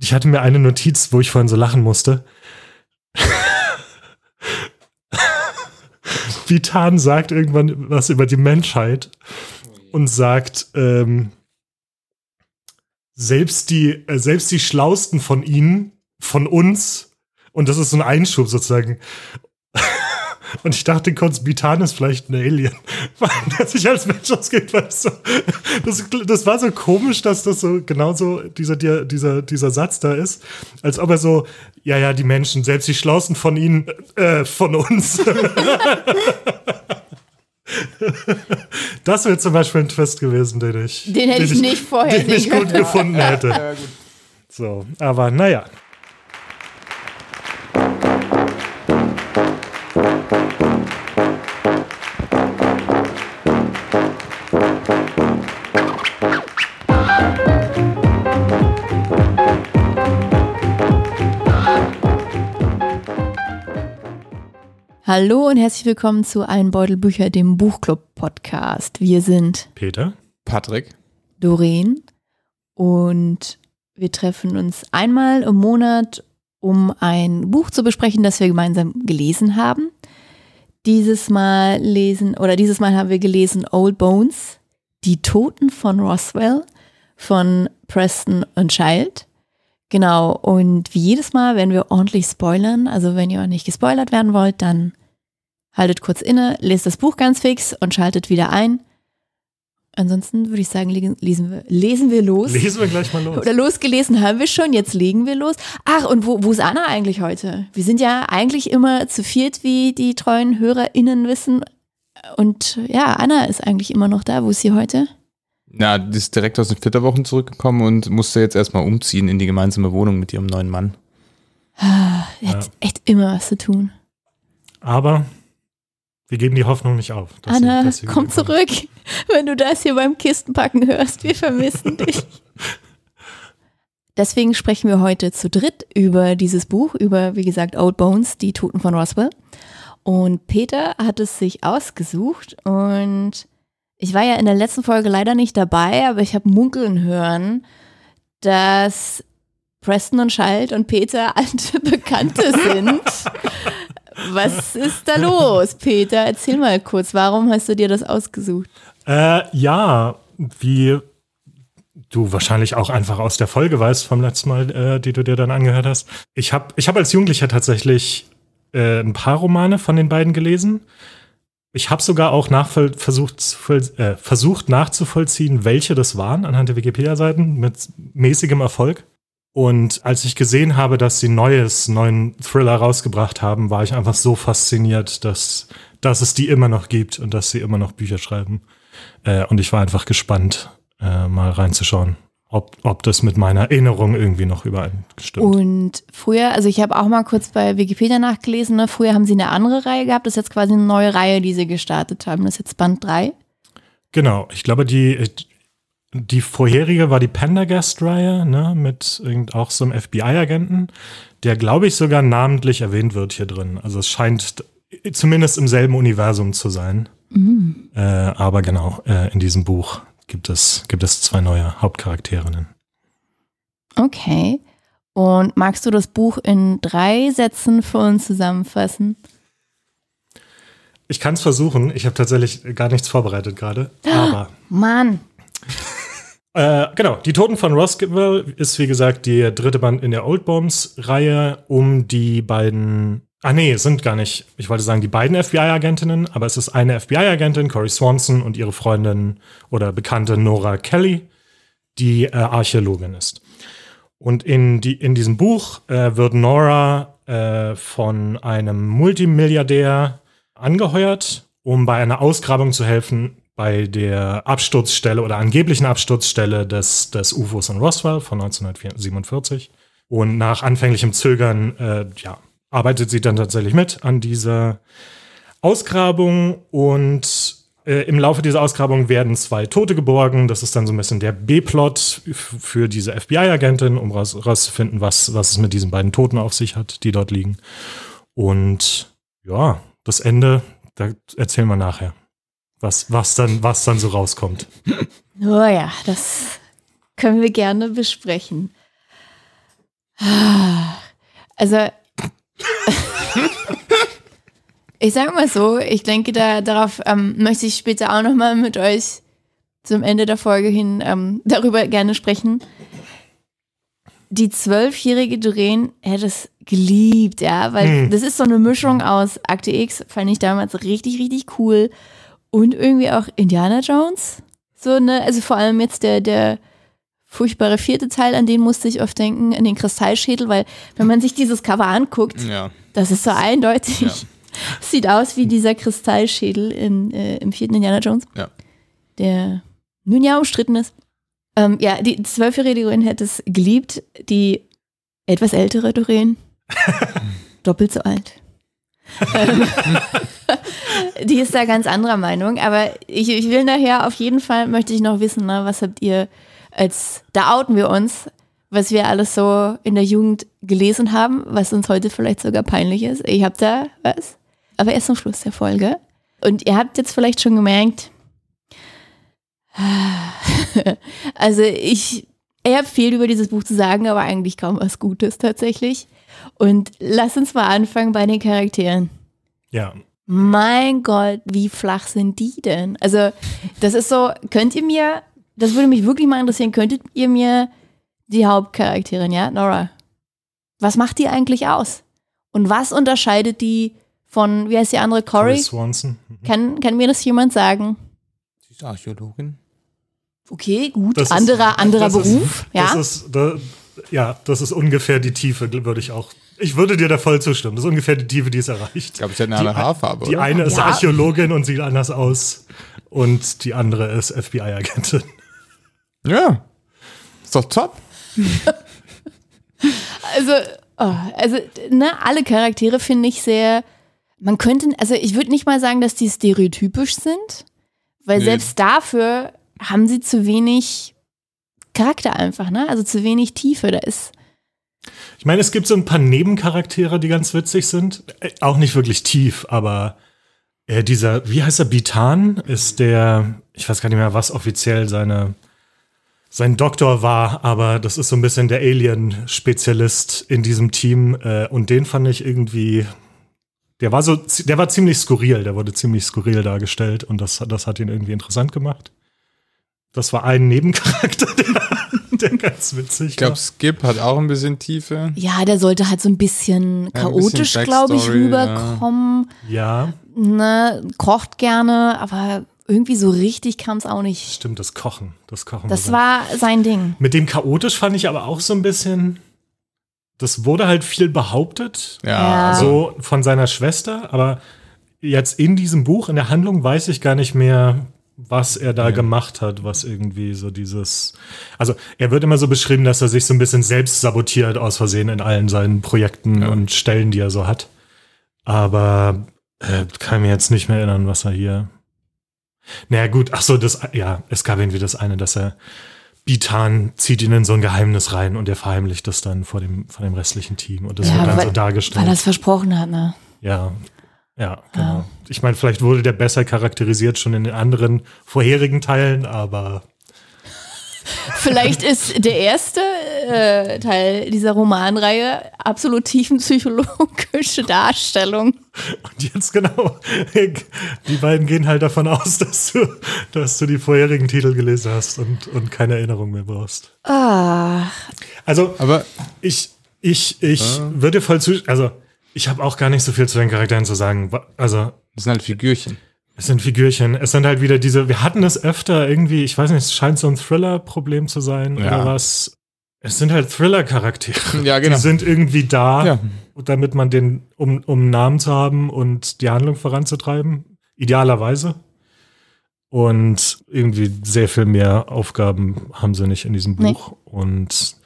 ich hatte mir eine Notiz, wo ich vorhin so lachen musste. Vitan sagt irgendwann was über die Menschheit und sagt, ähm, selbst die, äh, selbst die Schlausten von ihnen, von uns, und das ist so ein Einschub sozusagen. Und ich dachte kurz, Bitan ist vielleicht ein Alien, weil der sich als Mensch ausgeht. Weil das, so, das, das war so komisch, dass das so genauso dieser, dieser, dieser Satz da ist, als ob er so, ja, ja, die Menschen, selbst die Schlausten von ihnen, äh, von uns. Das wäre zum Beispiel ein Twist gewesen, den ich, den hätte den ich nicht vorher den ich gut gefunden hätte. Ja, gut. So, aber naja. Hallo und herzlich willkommen zu Ein Beutel Bücher, dem Buchclub-Podcast. Wir sind Peter, Patrick, Doreen und wir treffen uns einmal im Monat, um ein Buch zu besprechen, das wir gemeinsam gelesen haben. Dieses Mal lesen, oder dieses Mal haben wir gelesen Old Bones, Die Toten von Roswell von Preston und Child. Genau, und wie jedes Mal werden wir ordentlich spoilern. Also wenn ihr nicht gespoilert werden wollt, dann haltet kurz inne, lest das Buch ganz fix und schaltet wieder ein. Ansonsten würde ich sagen, lesen wir, lesen wir los. Lesen wir gleich mal los. Oder losgelesen haben wir schon, jetzt legen wir los. Ach, und wo, wo ist Anna eigentlich heute? Wir sind ja eigentlich immer zu viert, wie die treuen HörerInnen wissen. Und ja, Anna ist eigentlich immer noch da. Wo ist sie heute? Na, die ist direkt aus den Flitterwochen zurückgekommen und musste jetzt erstmal umziehen in die gemeinsame Wohnung mit ihrem neuen Mann. Ah, er hat ja. echt immer was zu tun. Aber wir geben die Hoffnung nicht auf. Anna, sie, komm zurück, wenn du das hier beim Kistenpacken hörst. Wir vermissen dich. Deswegen sprechen wir heute zu dritt über dieses Buch, über, wie gesagt, Old Bones, die Toten von Roswell. Und Peter hat es sich ausgesucht und ich war ja in der letzten Folge leider nicht dabei, aber ich habe munkeln hören, dass Preston und Schalt und Peter alte Bekannte sind. Was ist da los, Peter? Erzähl mal kurz, warum hast du dir das ausgesucht? Äh, ja, wie du wahrscheinlich auch einfach aus der Folge weißt vom letzten Mal, äh, die du dir dann angehört hast. Ich habe ich hab als Jugendlicher tatsächlich äh, ein paar Romane von den beiden gelesen. Ich habe sogar auch versucht, äh, versucht nachzuvollziehen, welche das waren anhand der Wikipedia-Seiten mit mäßigem Erfolg. Und als ich gesehen habe, dass sie neues, neuen Thriller rausgebracht haben, war ich einfach so fasziniert, dass, dass es die immer noch gibt und dass sie immer noch Bücher schreiben. Äh, und ich war einfach gespannt, äh, mal reinzuschauen, ob, ob das mit meiner Erinnerung irgendwie noch übereinstimmt. Und früher, also ich habe auch mal kurz bei Wikipedia nachgelesen, ne? früher haben sie eine andere Reihe gehabt, das ist jetzt quasi eine neue Reihe, die sie gestartet haben. Das ist jetzt Band 3. Genau, ich glaube, die, die vorherige war die Pendergast-Reihe, ne, mit auch so einem FBI-Agenten, der, glaube ich, sogar namentlich erwähnt wird hier drin. Also es scheint zumindest im selben Universum zu sein. Mhm. Äh, aber genau, äh, in diesem Buch gibt es, gibt es zwei neue Hauptcharakterinnen. Okay. Und magst du das Buch in drei Sätzen für uns zusammenfassen? Ich kann es versuchen. Ich habe tatsächlich gar nichts vorbereitet gerade. Aber. Mann. Äh, genau, Die Toten von Roswell ist wie gesagt die dritte Band in der Old Bombs-Reihe um die beiden. Ah, nee, sind gar nicht. Ich wollte sagen, die beiden FBI-Agentinnen, aber es ist eine FBI-Agentin, Corey Swanson, und ihre Freundin oder Bekannte Nora Kelly, die äh, Archäologin ist. Und in, die, in diesem Buch äh, wird Nora äh, von einem Multimilliardär angeheuert, um bei einer Ausgrabung zu helfen, bei der Absturzstelle oder angeblichen Absturzstelle des, des UFOs in Roswell von 1947. Und nach anfänglichem Zögern, äh, ja, arbeitet sie dann tatsächlich mit an dieser Ausgrabung und äh, im Laufe dieser Ausgrabung werden zwei Tote geborgen. Das ist dann so ein bisschen der B-Plot für diese FBI-Agentin, um rauszufinden, was, was es mit diesen beiden Toten auf sich hat, die dort liegen. Und ja, das Ende, da erzählen wir nachher was, was, dann, was dann so rauskommt. Oh ja, das können wir gerne besprechen. Also, ich sag mal so, ich denke, da, darauf ähm, möchte ich später auch nochmal mit euch zum Ende der Folge hin ähm, darüber gerne sprechen. Die zwölfjährige Doreen hätte es geliebt, ja, weil Hm. das ist so eine Mischung aus Akte X, fand ich damals richtig, richtig cool und irgendwie auch Indiana Jones. So, ne, also vor allem jetzt der, der furchtbare vierte Teil, an den musste ich oft denken, an den Kristallschädel, weil wenn man sich dieses Cover anguckt, Ja. das ist so eindeutig. Ja. Sieht aus wie dieser Kristallschädel in, äh, im vierten Indiana Jones, Ja. der nun ja umstritten ist. Ähm, ja, die zwölfjährige Doreen hätte es geliebt, die etwas ältere Doreen, doppelt so alt. Ähm, die ist da ganz anderer Meinung, aber ich, ich will nachher auf jeden Fall, möchte ich noch wissen, ne, was habt ihr als, da outen wir uns, was wir alles so in der Jugend gelesen haben, was uns heute vielleicht sogar peinlich ist. Ich hab da was, aber erst zum Schluss der Folge. Und ihr habt jetzt vielleicht schon gemerkt, also ich, ich habe viel über dieses Buch zu sagen, aber eigentlich kaum was Gutes tatsächlich. Und lass uns mal anfangen bei den Charakteren. Ja. Mein Gott, wie flach sind die denn? Also, das ist so, könnt ihr mir, das würde mich wirklich mal interessieren, könntet ihr mir die Hauptcharakterin, ja, Nora, was macht die eigentlich aus? Und was unterscheidet die von, wie heißt die andere, Cory? Corey Swanson. Mhm. Kann, kann mir das jemand sagen? Sie ist Archäologin. Okay, gut, Das ist- anderer, anderer das ist- Beruf, ja. Das ist, da, ja, das ist ungefähr die Tiefe, würde ich auch. Ich würde dir da voll zustimmen. Das ist ungefähr die Tiefe, die es erreicht. Ich glaube, sie hat eine Die andere Haarfarbe, Die oder? eine ist Ja. Archäologin und sieht anders aus. Und die andere ist FBI-Agentin. Ja. Ist doch top. Also, oh, also, ne, alle Charaktere finde ich sehr, man könnte, also ich würde nicht mal sagen, dass die stereotypisch sind, weil Nee. selbst dafür haben sie zu wenig Charakter einfach, ne? Also zu wenig Tiefe. Da ist, Ich meine, es gibt so ein paar Nebencharaktere, die ganz witzig sind. Äh, Auch nicht wirklich tief, aber äh, dieser, wie heißt er, Bitan, ist der, ich weiß gar nicht mehr, was offiziell seine, sein Doktor war, aber das ist so ein bisschen der Alien-Spezialist in diesem Team. Äh, und den fand ich irgendwie, der war so, der war ziemlich skurril, der wurde ziemlich skurril dargestellt und das, das hat ihn irgendwie interessant gemacht. Das war ein Nebencharakter, der, der ganz witzig Ich glaube, Skip hat auch ein bisschen Tiefe. ja, der sollte halt so ein bisschen Ja, chaotisch, glaube ich, rüberkommen. war. Ja, Ne, kocht gerne, aber irgendwie so richtig kam es auch nicht. stimmt, das Kochen. Das Kochen. Das sein- war sein Ding. Mit dem chaotisch fand ich aber auch so ein bisschen. Das wurde halt viel behauptet, Ja. Ja. Also, so von seiner Schwester, aber jetzt in diesem Buch, in der Handlung, weiß ich gar nicht mehr, was er da Ja. gemacht hat, was irgendwie so dieses. Also, er wird immer so beschrieben, dass er sich so ein bisschen selbst sabotiert aus Versehen in allen seinen Projekten Ja. und Stellen, die er so hat. Aber äh, kann mir jetzt nicht mehr erinnern, was er hier. Naja, gut, ach so, das, ja, es gab irgendwie das eine, dass er Bitan zieht ihn in so ein Geheimnis rein und er verheimlicht das dann vor dem, vor dem restlichen Team. Und das Ja, wird dann weil- so dargestellt. Weil er es versprochen hat, ne? Ja, ja, genau. Ja. Ich meine, vielleicht wurde der besser charakterisiert schon in den anderen vorherigen Teilen, aber Vielleicht ist der erste äh, Teil dieser Romanreihe absolut tiefenpsychologische Darstellung. und jetzt genau, die beiden gehen halt davon aus, dass du, dass du die vorherigen Titel gelesen hast und, und keine Erinnerung mehr brauchst. Ah, Also, aber ich, ich, ich Ja. würde voll zu, also, ich habe auch gar nicht so viel zu den Charakteren zu sagen. Also, das sind halt Figürchen. Es sind Figürchen. Es sind halt wieder diese, wir hatten es öfter irgendwie, ich weiß nicht, es scheint so ein Thriller-Problem zu sein Ja. oder was. Es sind halt Thriller-Charaktere. Ja, genau. Die sind irgendwie da, Ja. damit man den, um, um einen Namen zu haben und die Handlung voranzutreiben. Idealerweise. Und irgendwie sehr viel mehr Aufgaben haben sie nicht in diesem Nee. Buch. Und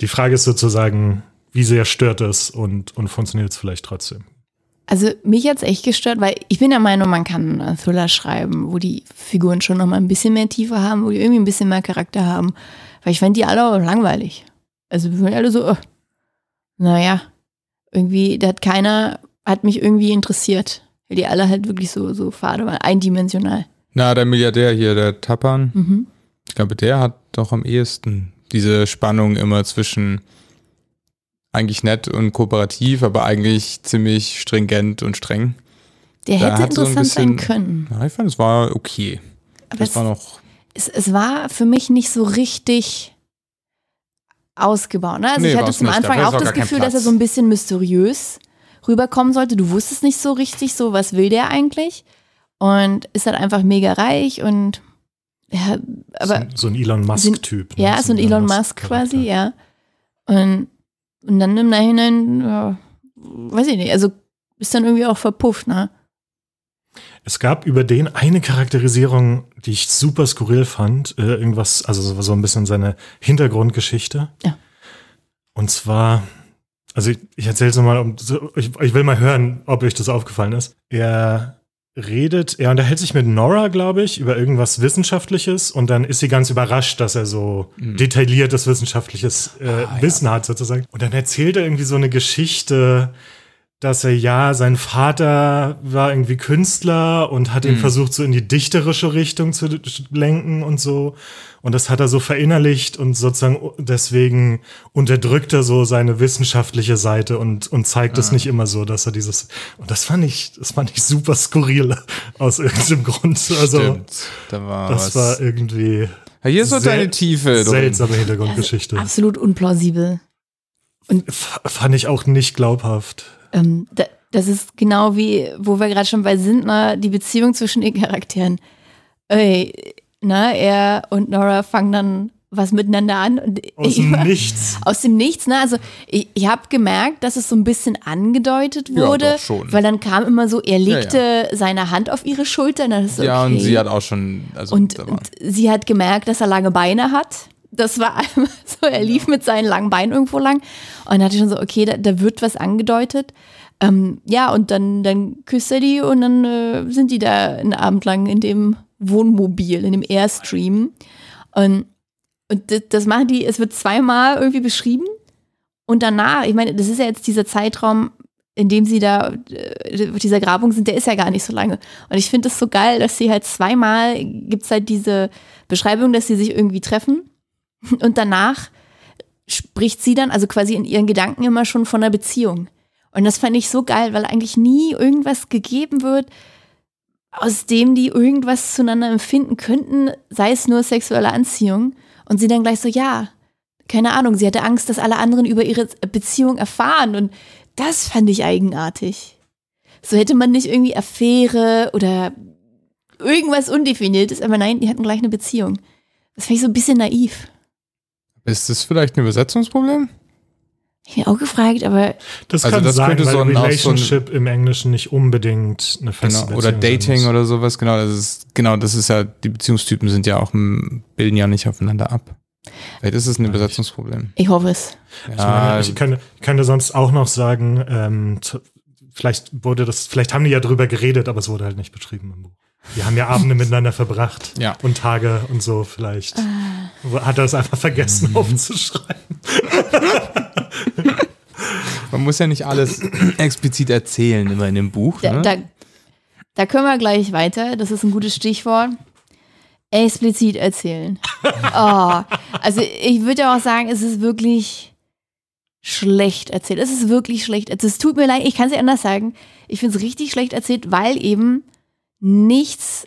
die Frage ist sozusagen, wie sehr stört es und, und funktioniert es vielleicht trotzdem? Also mich hat's echt gestört, weil ich bin der Meinung, man kann einen Thriller schreiben, wo die Figuren schon noch mal ein bisschen mehr Tiefe haben, wo die irgendwie ein bisschen mehr Charakter haben. Weil ich fand die alle langweilig. Also wir waren alle so, äh, naja, irgendwie, da hat keiner, hat mich irgendwie interessiert. Weil die alle halt wirklich so, so fade waren, eindimensional. Na, der Milliardär hier, der Tapan, Mhm. ich glaube, der hat doch am ehesten diese Spannung immer zwischen eigentlich nett und kooperativ, aber eigentlich ziemlich stringent und streng. Der Da hätte hat so interessant sein bisschen- können. Ja, ich fand, es war okay. Aber Das es, war noch. es, es war für mich nicht so richtig ausgebaut. Ne? Also Nee, ich hatte zum nicht. Anfang auch das Gefühl, dass er so ein bisschen mysteriös rüberkommen sollte. Du wusstest nicht so richtig so, was will der eigentlich? Und ist halt einfach mega reich und ja, aber so, so ein Elon Musk-Typ. ne? ja, so ein Elon Musk quasi, ja. Und, und dann im Nachhinein, ja, weiß ich nicht, also ist dann irgendwie auch verpufft, ne? Es gab über den eine Charakterisierung, die ich super skurril fand. Äh, irgendwas, also so, so ein bisschen seine Hintergrundgeschichte. Ja. Und zwar, also ich, ich erzähle es nochmal, um, so, ich, ich will mal hören, ob euch das aufgefallen ist. Er redet, er unterhält sich mit Nora, glaube ich, über irgendwas Wissenschaftliches und dann ist sie ganz überrascht, dass er so detailliertes wissenschaftliches äh, Wissen hat, sozusagen. Und dann erzählt er irgendwie so eine Geschichte, dass er ja, sein Vater war irgendwie Künstler und hat ihn versucht, so in die dichterische Richtung zu lenken und so. Und das hat er so verinnerlicht und sozusagen deswegen unterdrückt er so seine wissenschaftliche Seite und, und zeigt es nicht immer so, dass er dieses, und das fand ich, das fand ich super skurril aus irgendeinem Grund. Also, Stimmt. Da war das was. war irgendwie ja, hier ist so deine Tiefe. seltsame Hintergrundgeschichte. Absolut unplausibel. F- Fand ich auch nicht glaubhaft. Ähm, da, das ist genau wie, wo wir gerade schon bei sind, ne, die Beziehung zwischen den Charakteren. Ey, na, er und Nora fangen dann was miteinander an. Und Aus dem Nichts. Aus dem Nichts, ne? Also ich, ich habe gemerkt, dass es so ein bisschen angedeutet Ja, wurde, doch, schon. weil dann kam immer so, er legte seine Hand auf ihre Schulter. Und dann ist so, Ja, und sie hat auch schon. Also, und, und sie hat gemerkt, dass er lange Beine hat. Das war einmal so, er lief mit seinen langen Beinen irgendwo lang und dann hatte ich schon so, okay, da, da wird was angedeutet. Ähm, ja, und dann, dann küsst er die und dann äh, sind die da einen Abend lang in dem Wohnmobil, in dem Airstream. Und, und das, das machen die, es wird zweimal irgendwie beschrieben und danach, ich meine, das ist ja jetzt dieser Zeitraum, in dem sie da äh, auf dieser Grabung sind, der ist ja gar nicht so lange. Und ich finde es so geil, dass sie halt zweimal gibt es halt diese Beschreibung, dass sie sich irgendwie treffen und danach spricht sie dann, also quasi in ihren Gedanken immer schon von einer Beziehung. Und das fand ich so geil, weil eigentlich nie irgendwas gegeben wird, aus dem die irgendwas zueinander empfinden könnten, sei es nur sexuelle Anziehung. Und sie dann gleich so, ja, keine Ahnung, sie hatte Angst, dass alle anderen über ihre Beziehung erfahren. Und das fand ich eigenartig. So hätte man nicht irgendwie Affäre oder irgendwas Undefiniertes, aber nein, die hatten gleich eine Beziehung. Das fand ich so ein bisschen naiv. Ist das vielleicht ein Übersetzungsproblem? Ich habe auch gefragt, aber Das Also kann das sein, könnte weil so ein- auch so ein- Relationship im Englischen nicht unbedingt eine feste Genau. Oder Dating oder sowas, genau. Das ist, genau, das ist ja, die Beziehungstypen sind ja auch, bilden ja nicht aufeinander ab. Vielleicht ist es ein Übersetzungsproblem. ich hoffe es. Ich, Ja, meine, ich, könnte, ich könnte sonst auch noch sagen, ähm, vielleicht wurde das, vielleicht haben die ja drüber geredet, aber es wurde halt nicht beschrieben im Buch. Die haben ja Abende miteinander verbracht Ja. und Tage und so. Vielleicht hat er es einfach vergessen aufzuschreiben. man muss ja nicht alles explizit erzählen immer in dem Buch. Da, Ne? da, da können wir gleich weiter. Das ist ein gutes Stichwort. Explizit erzählen. Oh, also ich würde auch sagen, es ist wirklich schlecht erzählt. Es ist wirklich schlecht erzählt. Es tut mir leid, ich kann es ja anders sagen. Ich finde es richtig schlecht erzählt, weil eben nichts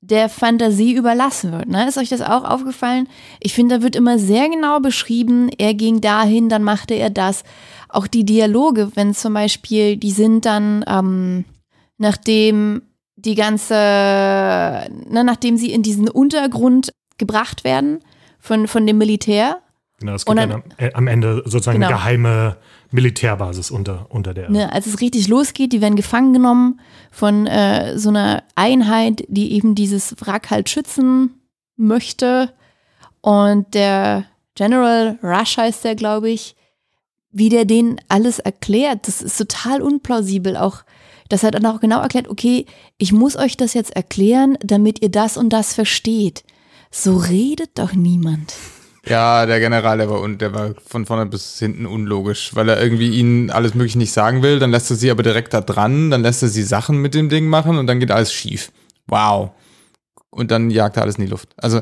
der Fantasie überlassen wird. Ne? Ist euch das auch aufgefallen? Ich finde, da wird immer sehr genau beschrieben, er ging dahin, dann machte er das. Auch die Dialoge, wenn zum Beispiel, die sind dann, ähm, nachdem die ganze, ne, nachdem sie in diesen Untergrund gebracht werden von, von dem Militär, Genau, es gibt dann- dann am, äh, am Ende sozusagen Genau. eine geheime Militärbasis unter, unter der. Ne, als es richtig losgeht, die werden gefangen genommen von äh, so einer Einheit, die eben dieses Wrack halt schützen möchte. Und der General Rush heißt der, glaube ich, wie der denen alles erklärt, das ist total unplausibel. Auch, dass er dann auch genau erklärt, okay, ich muss euch das jetzt erklären, damit ihr das und das versteht. So redet doch niemand. Ja, der General, der war, un, der war von vorne bis hinten unlogisch, weil er irgendwie ihnen alles mögliche nicht sagen will. Dann lässt er sie aber direkt da dran, dann lässt er sie Sachen mit dem Ding machen und dann geht alles schief. Wow. Und dann jagt er alles in die Luft. Also,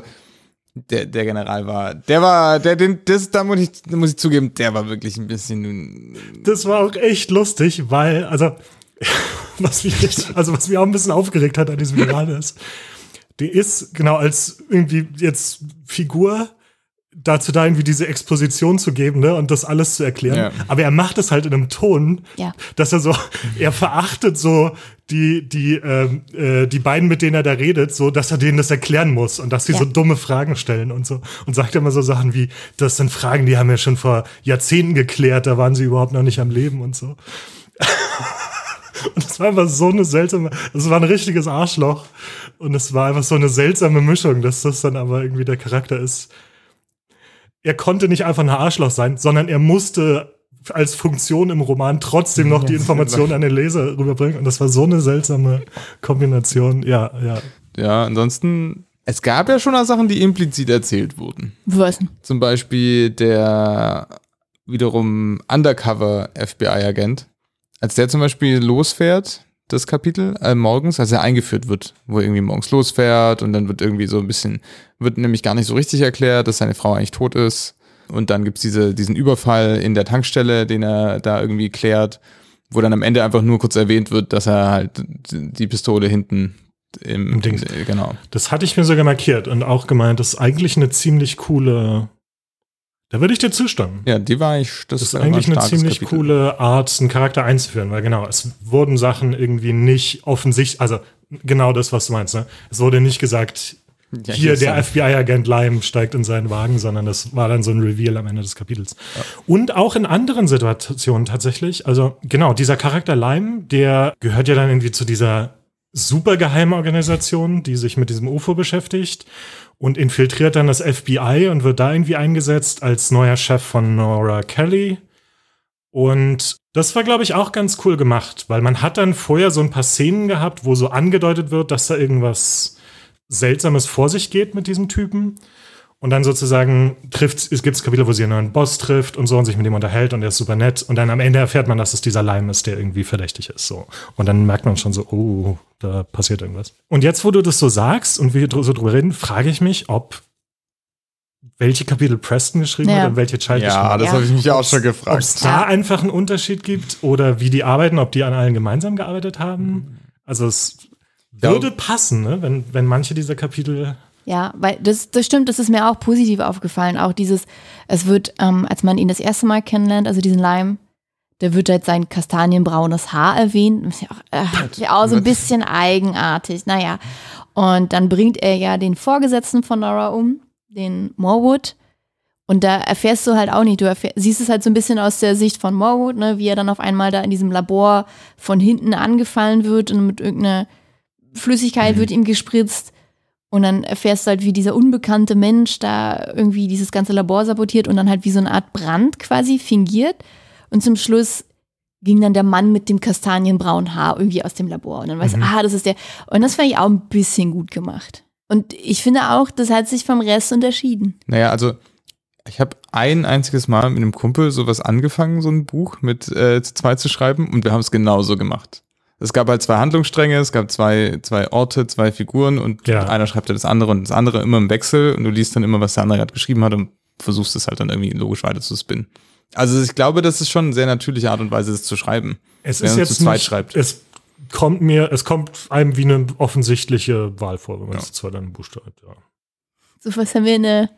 Der, der General war, der war, der, den, das, da muss ich, muss ich zugeben, der war wirklich ein bisschen. Das war auch echt lustig, weil, also, was mich, echt, also was mich auch ein bisschen aufgeregt hat an diesem General ist, die ist genau als irgendwie jetzt Figur dazu da, irgendwie diese Exposition zu geben ne, und das alles zu erklären. Ja. Aber er macht es halt in einem Ton, Ja. dass er so, er verachtet so die, die, ähm, äh, die beiden, mit denen er da redet, so, dass er denen das erklären muss und dass sie Ja. so dumme Fragen stellen und so. Und sagt immer so Sachen wie, das sind Fragen, die haben wir schon vor Jahrzehnten geklärt, da waren sie überhaupt noch nicht am Leben und so. Und es war einfach so eine seltsame, es war ein richtiges Arschloch. Und es war einfach so eine seltsame Mischung, dass das dann aber irgendwie der Charakter ist. Er konnte nicht einfach ein Arschloch sein, sondern er musste als Funktion im Roman trotzdem noch die Informationen an den Leser rüberbringen. Und das war so eine seltsame Kombination. Ja, ja. Ja, ansonsten, es gab ja schon auch Sachen, die implizit erzählt wurden. Was denn? Zum Beispiel der wiederum Undercover-FBI-Agent. Als der zum Beispiel losfährt, das Kapitel, äh, morgens, als er eingeführt wird, wo er irgendwie morgens losfährt und dann wird irgendwie so ein bisschen, wird nämlich gar nicht so richtig erklärt, dass seine Frau eigentlich tot ist. Und dann gibt's diese, diesen Überfall in der Tankstelle, den er da irgendwie klärt, wo dann am Ende einfach nur kurz erwähnt wird, dass er halt die Pistole hinten im, äh, genau. Das hatte ich mir sogar markiert und auch gemeint, das ist eigentlich eine ziemlich coole. Da würde ich dir zustimmen. Ja, die war ich, das, Das ist eigentlich eine starkes ziemlich Kapitel. coole Art, einen Charakter einzuführen, weil genau, es wurden Sachen irgendwie nicht offensichtlich, also genau das, was du meinst, ne? Es wurde nicht gesagt, Ja, hier der er. FBI-Agent Lime steigt in seinen Wagen, sondern das war dann so ein Reveal am Ende des Kapitels. Und auch in anderen Situationen tatsächlich, also genau, dieser Charakter Lime, der gehört ja dann irgendwie zu dieser super geheimen Organisation, die sich mit diesem UFO beschäftigt und infiltriert dann das FBI und wird da irgendwie eingesetzt als neuer Chef von Nora Kelly. Und das war, glaube ich, auch ganz cool gemacht, weil man hat dann vorher so ein paar Szenen gehabt, wo so angedeutet wird, dass da irgendwas Seltsames vor sich geht mit diesem Typen. Und dann sozusagen trifft, es gibt Kapitel, wo sie einen neuen Boss trifft und so und sich mit ihm unterhält und der ist super nett. Und dann am Ende erfährt man, dass es dieser Leim ist, der irgendwie verdächtig ist. So. Und dann merkt man schon so, oh, da passiert irgendwas. Und jetzt, wo du das so sagst und wir so drüber reden, frage ich mich, ob welche Kapitel Preston geschrieben Ja. hat und welche Child geschrieben Ja, hat. das Ja. habe ich mich auch schon Ob gefragt. es da einfach einen Unterschied gibt oder wie die arbeiten, ob die an allen gemeinsam gearbeitet haben. Also es Ja. würde passen, ne? wenn, wenn manche dieser Kapitel Ja, weil das, das stimmt, das ist mir auch positiv aufgefallen. Auch dieses, es wird, ähm, als man ihn das erste Mal kennenlernt, also diesen Lime, da wird halt sein kastanienbraunes Haar erwähnt. Ist ja auch, äh, ja auch so ein bisschen eigenartig. Naja. Und dann bringt er ja den Vorgesetzten von Nora um, den Morwood. Und da erfährst du halt auch nicht, du erfähr, siehst es halt so ein bisschen aus der Sicht von Morwood, ne, wie er dann auf einmal da in diesem Labor von hinten angefallen wird und mit irgendeiner Flüssigkeit wird ihm gespritzt. Und dann erfährst du halt, wie dieser unbekannte Mensch da irgendwie dieses ganze Labor sabotiert und dann halt wie so eine Art Brand quasi fingiert. Und zum Schluss ging dann der Mann mit dem kastanienbraunen Haar irgendwie aus dem Labor. Und dann weißt du, ah, das ist der. Und das fand ich auch ein bisschen gut gemacht. Und ich finde auch, das hat sich vom Rest unterschieden. Naja, also ich habe ein einziges Mal mit einem Kumpel sowas angefangen, so ein Buch mit äh, zu zweit zu schreiben und wir haben es genauso gemacht. Es gab halt zwei Handlungsstränge, es gab zwei, zwei Orte, zwei Figuren und Ja. einer schreibt ja das andere und das andere immer im Wechsel und du liest dann immer, was der andere gerade geschrieben hat und versuchst es halt dann irgendwie logisch weiter zu spinnen. Also ich glaube, das ist schon eine sehr natürliche Art und Weise, das zu schreiben. Es Wenn ist man jetzt zu zweit nicht, schreibt. Es kommt mir, es kommt einem wie eine offensichtliche Wahl vor, wenn man Ja. es zwar dann ein Buch schreibt. Ja. So was haben wir in der,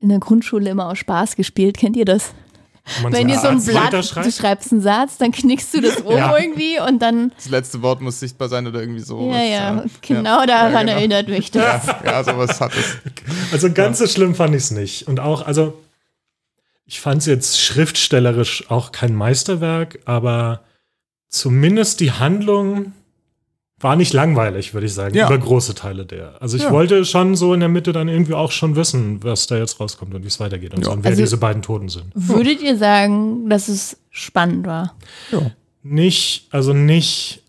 in der Grundschule immer aus Spaß gespielt. Kennt ihr das? Wenn man Wenn ihr so ein Satz Blatt, du schreibst einen Satz, dann knickst du das um Ja. irgendwie und dann, Das letzte Wort muss sichtbar sein oder irgendwie so. ja, ja, genau daran genau. erinnert mich das. Ja, ja, sowas hat es. Also ganz so schlimm fand ich es nicht. Und auch, also, ich fand es jetzt schriftstellerisch auch kein Meisterwerk, aber zumindest die Handlung war nicht langweilig, würde ich sagen, Ja. über große Teile der. Also ich Ja. wollte schon so in der Mitte dann irgendwie auch schon wissen, was da jetzt rauskommt und wie es weitergeht und, Ja. so, und wer Also- diese beiden Toten sind. Würdet ihr sagen, dass es spannend war? Nicht, also nicht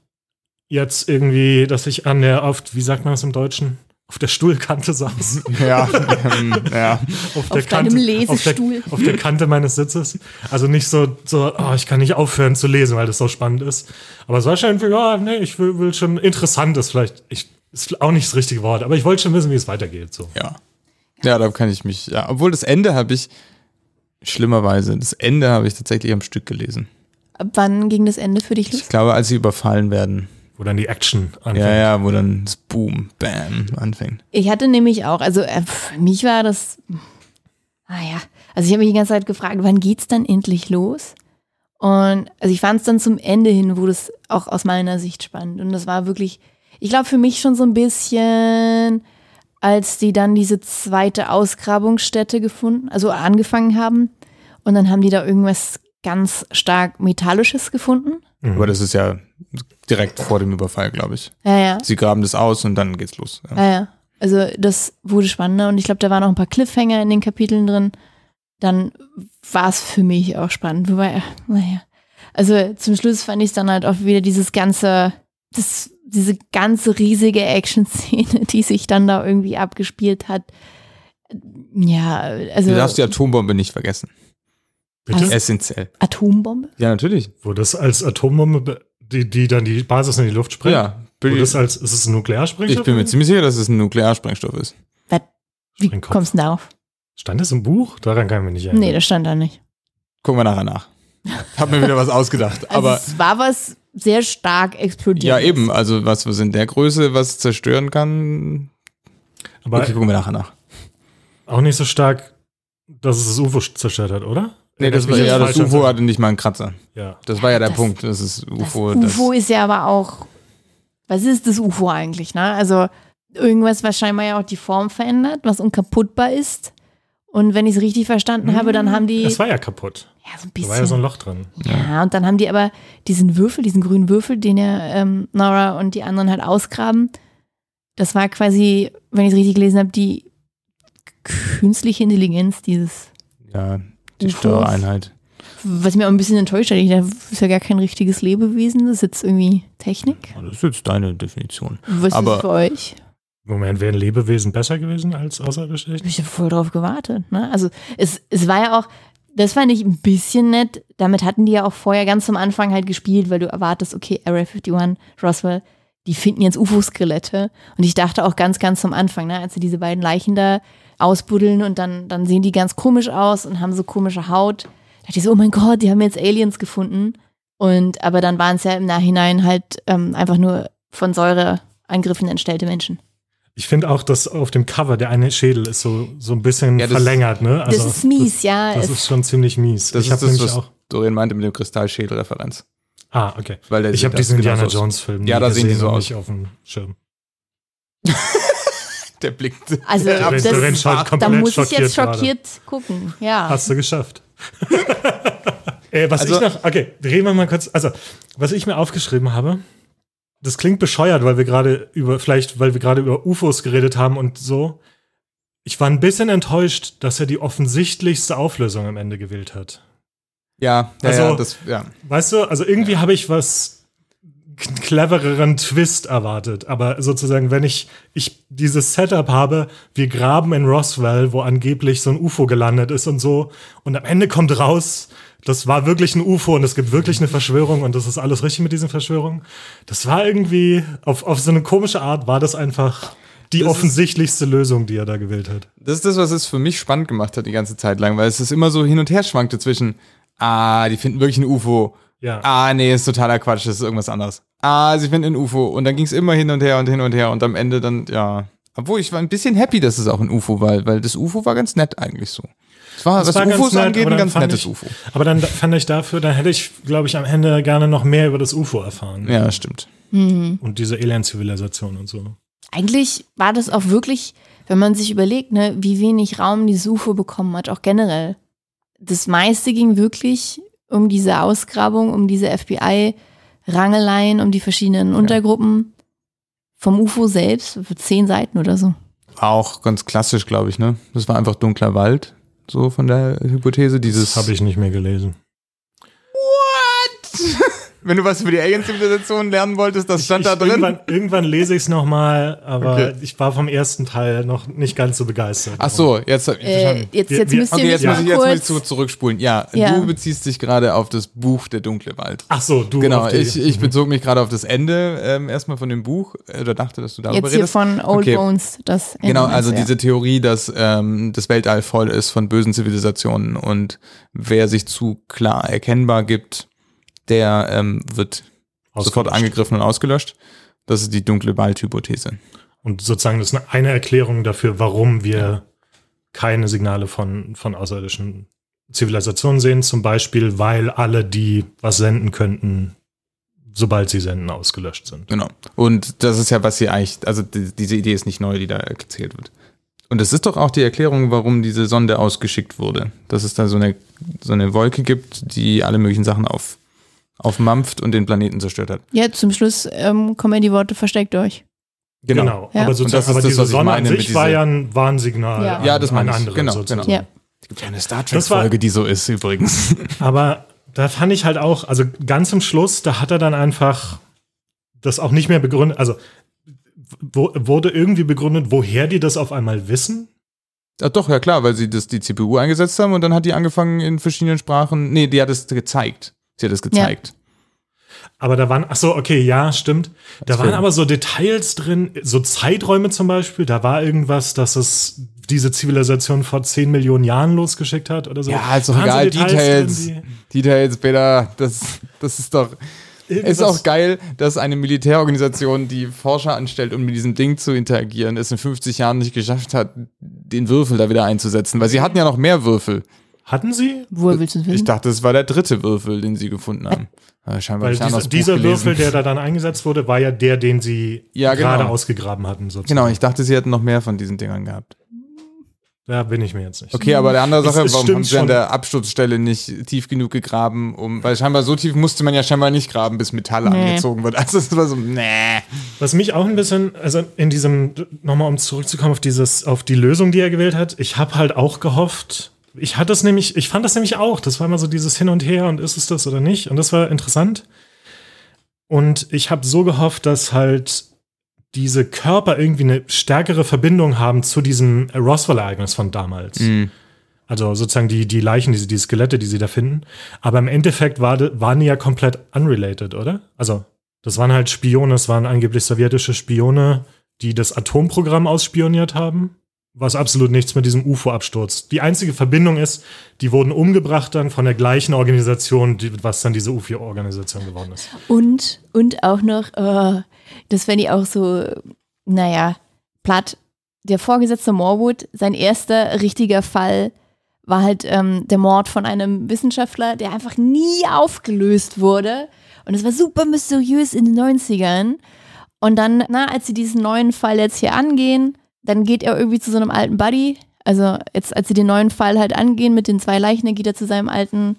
jetzt irgendwie, dass ich an der, auf, wie sagt man das im Deutschen? Auf der Stuhlkante saß. Ja, ähm, ja. auf, Auf deinem Lesestuhl. Auf der, auf der Kante meines Sitzes. Also nicht so, so oh, ich kann nicht aufhören zu lesen, weil das so spannend ist. Aber es war schon, ja, nee, ich will, will schon interessant ist vielleicht. Ich, ist auch nicht das richtige Wort, aber ich wollte schon wissen, wie es weitergeht. So. ja. Ja, da kann ich mich, ja. Obwohl das Ende habe ich, schlimmerweise, das Ende habe ich tatsächlich am Stück gelesen. Ab wann ging das Ende für dich los? Ich glaube, als sie überfallen werden. Wo dann die Action anfängt. Ja, ja, wo dann das Boom, Bam anfängt. Ich hatte nämlich auch, also äh, für mich war das, naja, also ich habe mich die ganze Zeit gefragt, wann geht's dann endlich los? Und also ich fand es dann zum Ende hin, wo das auch aus meiner Sicht spannend. Und das war wirklich, ich glaube für mich schon so ein bisschen, als die dann diese zweite Ausgrabungsstätte gefunden, also angefangen haben. Und dann haben die da irgendwas ganz stark Metallisches gefunden. Mhm. Aber das ist ja direkt vor dem Überfall, glaube ich. Ja, ja. Sie graben das aus und dann geht's los. Ja. Ja, ja. Also das wurde spannender und ich glaube, da waren noch ein paar Cliffhanger in den Kapiteln drin. Dann war es für mich auch spannend. Wobei, naja. Also zum Schluss fand ich dann halt auch wieder dieses ganze, das, diese ganze riesige Action-Szene, die sich dann da irgendwie abgespielt hat. Ja, also Du darfst die Atombombe nicht vergessen. Bitte? Was? Essentiell. Atombombe? Ja, natürlich. Wo das als Atombombe, be- die, die dann die Basis in die Luft sprengt? Ja. Wo das als, ist es ein Nuklearsprengstoff? Ich bin mir ziemlich sicher, dass es ein Nuklearsprengstoff ist. Wie Sprengkopf. kommst du darauf? Stand das im Buch? Daran kann ich mich nicht erinnern. Nee, das stand da nicht. Gucken wir nachher nach. Hab mir wieder was ausgedacht. Also Aber es war was sehr stark explodiert. ja, eben. Also was, was in der Größe was zerstören kann. Aber Okay, gucken wir nachher nach. auch nicht so stark, dass es das UFO zerstört hat, oder? Nee, das war Erinnere ich ja, das UFO hatte nicht mal einen Kratzer. Ja. Das war ja der Das- Punkt. Das ist Das UFO. UFO, das, ist ja aber auch, was ist das UFO eigentlich, ne? Also irgendwas, was scheinbar ja auch die Form verändert, was unkaputtbar ist. Und wenn ich es richtig verstanden habe, dann haben die, Es war ja kaputt. ja, so ein Da bisschen. war ja so ein Loch drin. ja, und dann haben die aber diesen Würfel, diesen grünen Würfel, den ja ähm, Nora und die anderen halt ausgraben. Das war quasi, wenn ich es richtig gelesen habe, die künstliche Intelligenz dieses, ja, die. Steuereinheit. was mir auch ein bisschen enttäuscht hat. Ich dachte, das ist ja gar kein richtiges Lebewesen, das ist jetzt irgendwie Technik. Das ist jetzt deine Definition. Was Aber- ist für euch? Moment, wären Lebewesen besser gewesen als Außerirdische? Ich habe voll drauf gewartet. Ne? Also es, es war ja auch, das fand ich ein bisschen nett. Damit hatten die ja auch vorher ganz am Anfang halt gespielt, weil du erwartest, okay, Area 51, Roswell, die finden jetzt UFO-Skelette. Und ich dachte auch ganz, ganz am Anfang, ne, als sie diese beiden Leichen da ausbuddeln und dann, dann sehen die ganz komisch aus und haben so komische Haut. Da dachte ich so, oh mein Gott, die haben jetzt Aliens gefunden. Und aber dann waren es ja im Nachhinein halt ähm, einfach nur von Säureangriffen entstellte Menschen. Ich finde auch, dass auf dem Cover der eine Schädel ist so, so ein bisschen Ja, das- verlängert, ne? das ist mies, ja. Das, ist schon ziemlich mies. Das ich ist habe das, nämlich was auch. Dorian meinte mit dem Kristallschädel-Referenz. Ah, okay. Weil der Ich habe das diesen Indiana genauso aus. Jones Film Ja, da sehen die so aus. nicht auf dem Schirm. Der Blick. Also Der das, Lorenz schaut da muss ich jetzt gerade. schockiert gucken. Ja. Hast du geschafft. äh, was Also- ich noch, okay, reden wir mal kurz. Also, was ich mir aufgeschrieben habe, das klingt bescheuert, weil wir gerade über, vielleicht, weil wir gerade über UFOs geredet haben und so. Ich war ein bisschen enttäuscht, dass er die offensichtlichste Auflösung am Ende gewählt hat. Ja, ja, Also- ja, das, ja. Weißt du, also irgendwie habe ich was clevereren Twist erwartet. Aber sozusagen, wenn ich, ich dieses Setup habe, wir graben in Roswell, wo angeblich so ein UFO gelandet ist und so, und am Ende kommt raus, das war wirklich ein UFO und es gibt wirklich eine Verschwörung und das ist alles richtig mit diesen Verschwörungen. Das war irgendwie, auf, auf so eine komische Art war das einfach die Das ist- offensichtlichste Lösung, die er da gewählt hat. Das ist das, was es für mich spannend gemacht hat die ganze Zeit lang, weil es ist immer so hin und her schwankte zwischen, ah, die finden wirklich ein UFO, Ja. ah, nee, ist totaler Quatsch, das ist irgendwas anderes. Ah, sie finden ein UFO und dann ging es immer hin und her und hin und her und am Ende dann, ja. Obwohl, ich war ein bisschen happy, dass es auch ein UFO war, weil das UFO war ganz nett eigentlich so. Es war, Das was war ganz UFOs nett, angeht, ein ganz nettes ich- UFO. Aber dann fand ich dafür, dann hätte ich, glaube ich, am Ende gerne noch mehr über das UFO erfahren. Ja, stimmt. Mhm. Und diese Alien-Zivilisation und so. Eigentlich war das auch wirklich, wenn man sich überlegt, ne, wie wenig Raum dieses UFO bekommen hat, auch generell. Das meiste ging wirklich um diese Ausgrabung, um diese FBI-Rangeleien, um die verschiedenen Untergruppen vom UFO selbst, für zehn Seiten oder so. War auch ganz klassisch, glaube ich, ne? Das war einfach dunkler Wald, so von der Hypothese. Dieses. Das habe ich nicht mehr gelesen. Wenn du was über die Alien-Zivilisation lernen wolltest, das stand ich, da drin. Irgendwann, irgendwann lese ich es nochmal, aber Okay. ich war vom ersten Teil noch nicht ganz so begeistert. Ach so, jetzt hab ich Äh, jetzt, Wir- jetzt wir- müsst ihr Okay, jetzt mich muss mal ich, jetzt muss ich zurückspulen. Ja, Ja. du beziehst dich gerade auf das Buch Der dunkle Wald. Ach so, du. Genau, auf die- ich, ich bezog mich gerade auf das Ende ähm, erstmal von dem Buch äh, oder dachte, dass du darüber Jetzt hier redest. von Old Okay. Bones, das Ende Genau, also ja. diese Theorie, dass ähm, das Weltall voll ist von bösen Zivilisationen und wer sich zu klar erkennbar gibt, der ähm, wird sofort angegriffen und ausgelöscht. Das ist die dunkle Wald-Hypothese. Und sozusagen das ist eine- Erklärung dafür, warum wir keine Signale von, von außerirdischen Zivilisationen sehen. Zum Beispiel, weil alle, die was senden könnten, sobald sie senden, ausgelöscht sind. Genau. Und das ist ja, was hier eigentlich, also die, diese Idee ist nicht neu, die da erzählt wird. Und es ist doch auch die Erklärung, warum diese Sonde ausgeschickt wurde. Dass es da so eine, so eine Wolke gibt, die alle möglichen Sachen auf, aufmampft und den Planeten zerstört hat. Ja, zum Schluss ähm, kommen ja die Worte versteckt euch. Genau. Ja. Aber, sozusagen, das ist aber das, diese Sonne meine an mit sich war ja ein Warnsignal Ja. an, Ja, das meine ich. andere. Genau, sozusagen. genau. Ja. Es gibt ja eine Star Trek-Folge, die so ist übrigens. Aber da fand ich halt auch, also ganz zum Schluss, da hat er dann einfach das auch nicht mehr begründet. Also wo, wurde irgendwie begründet, woher die das auf einmal wissen? Ja, doch, ja klar, weil sie das, die CPU eingesetzt haben und dann hat die angefangen in verschiedenen Sprachen. Nee, die hat es gezeigt. Sie hat es gezeigt. Aber da waren, ach so, okay, ja, stimmt. Da Das waren aber so Details drin, so Zeiträume zum Beispiel. Da war irgendwas, dass es diese Zivilisation vor 10 Millionen Jahren losgeschickt hat oder so. Ja, ist doch Waren so egal. Details Details, drin, Details, Peter, das, das ist doch. die Es ist irgendwas- auch geil, dass eine Militärorganisation, die Forscher anstellt, um mit diesem Ding zu interagieren, es in 50 Jahren nicht geschafft hat, den Würfel da wieder einzusetzen. Weil sie hatten ja noch mehr Würfel. Hatten sie? Woher willst du es Ich wissen? dachte, es war der dritte Würfel, den sie gefunden haben. Aber scheinbar Weil ein dieser, gelesen. Würfel, der da dann eingesetzt wurde, war ja der, den sie Ja, genau. gerade ausgegraben hatten. Sozusagen. Genau, ich dachte, sie hätten noch mehr von diesen Dingern gehabt. Da bin ich mir jetzt nicht. Okay, aber der andere Es- Sache, es warum stimmt haben sie an schon. der Absturzstelle nicht tief genug gegraben, um, weil scheinbar so tief musste man ja scheinbar nicht graben, bis Metall Nee. angezogen wird. Also es war so, nee. Was mich auch ein bisschen, also in diesem, nochmal um zurückzukommen auf dieses, auf die Lösung, die er gewählt hat, ich habe halt auch gehofft, ich hatte es nämlich, ich fand das nämlich auch, das war immer so dieses Hin und Her und ist es das oder nicht und das war interessant. Und ich habe so gehofft, dass halt diese Körper irgendwie eine stärkere Verbindung haben zu diesem Roswell-Ereignis von damals. Mhm. Also sozusagen die, die Leichen, die, sie- die Skelette, die sie da finden. Aber im Endeffekt war, waren die ja komplett unrelated, oder? Also, das waren halt Spione, es waren angeblich sowjetische Spione, die das Atomprogramm ausspioniert haben. Was absolut nichts mit diesem UFO-Absturz. Die einzige Verbindung ist, die wurden umgebracht dann von der gleichen Organisation, die, was dann diese UFO-Organisation geworden ist. Und, und auch noch, äh, das fände ich auch so, naja, platt. Der Vorgesetzte Morwood, sein erster richtiger Fall war halt ähm, der Mord von einem Wissenschaftler, der einfach nie aufgelöst wurde. Und es war super mysteriös in den 90ern. Und dann, na, als sie diesen neuen Fall jetzt hier angehen, dann geht er irgendwie zu so einem alten Buddy. Also jetzt, als sie den neuen Fall halt angehen mit den zwei Leichen, dann geht er zu seinem alten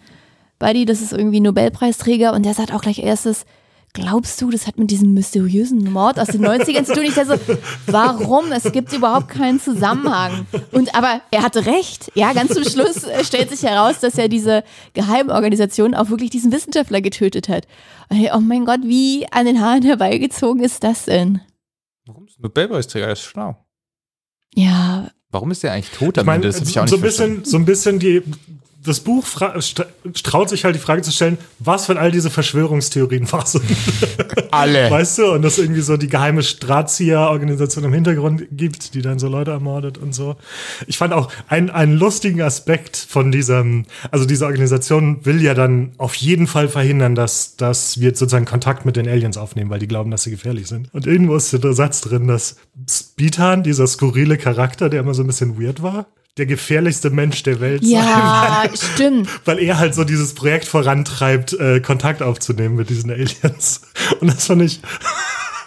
Buddy, das ist irgendwie Nobelpreisträger und der sagt auch gleich erstes, glaubst du, das hat mit diesem mysteriösen Mord aus den 90ern zu tun? Ich dachte so, warum? Es gibt überhaupt keinen Zusammenhang. Und aber er hatte recht. Ja, ganz zum Schluss äh, stellt sich heraus, dass ja diese Geheimorganisation auch wirklich diesen Wissenschaftler getötet hat. Und oh mein Gott, wie an den Haaren herbeigezogen ist das denn? Warum Nobelpreisträger? Er ist schlau. Ja, Warum ist der eigentlich tot am Ich meine, Ende? Das hab ich auch so nicht ein bisschen, so ein bisschen die, das Buch traut sich halt die Frage zu stellen, was von all diese Verschwörungstheorien wahr sind. Alle. Weißt du? Und dass irgendwie so die geheime Stradzieher-Organisation im Hintergrund gibt, die dann so Leute ermordet und so. Ich fand auch einen, einen lustigen Aspekt von diesem, also diese Organisation will ja dann auf jeden Fall verhindern, dass, dass wir sozusagen Kontakt mit den Aliens aufnehmen, weil die glauben, dass sie gefährlich sind. Und irgendwo ist der Satz drin, dass Speedhan, dieser skurrile Charakter, der immer so ein bisschen weird war, der gefährlichste Mensch der Welt sei, ja, stimmt. weil er halt so dieses Projekt vorantreibt, äh, Kontakt aufzunehmen mit diesen Aliens. Und das fand ich,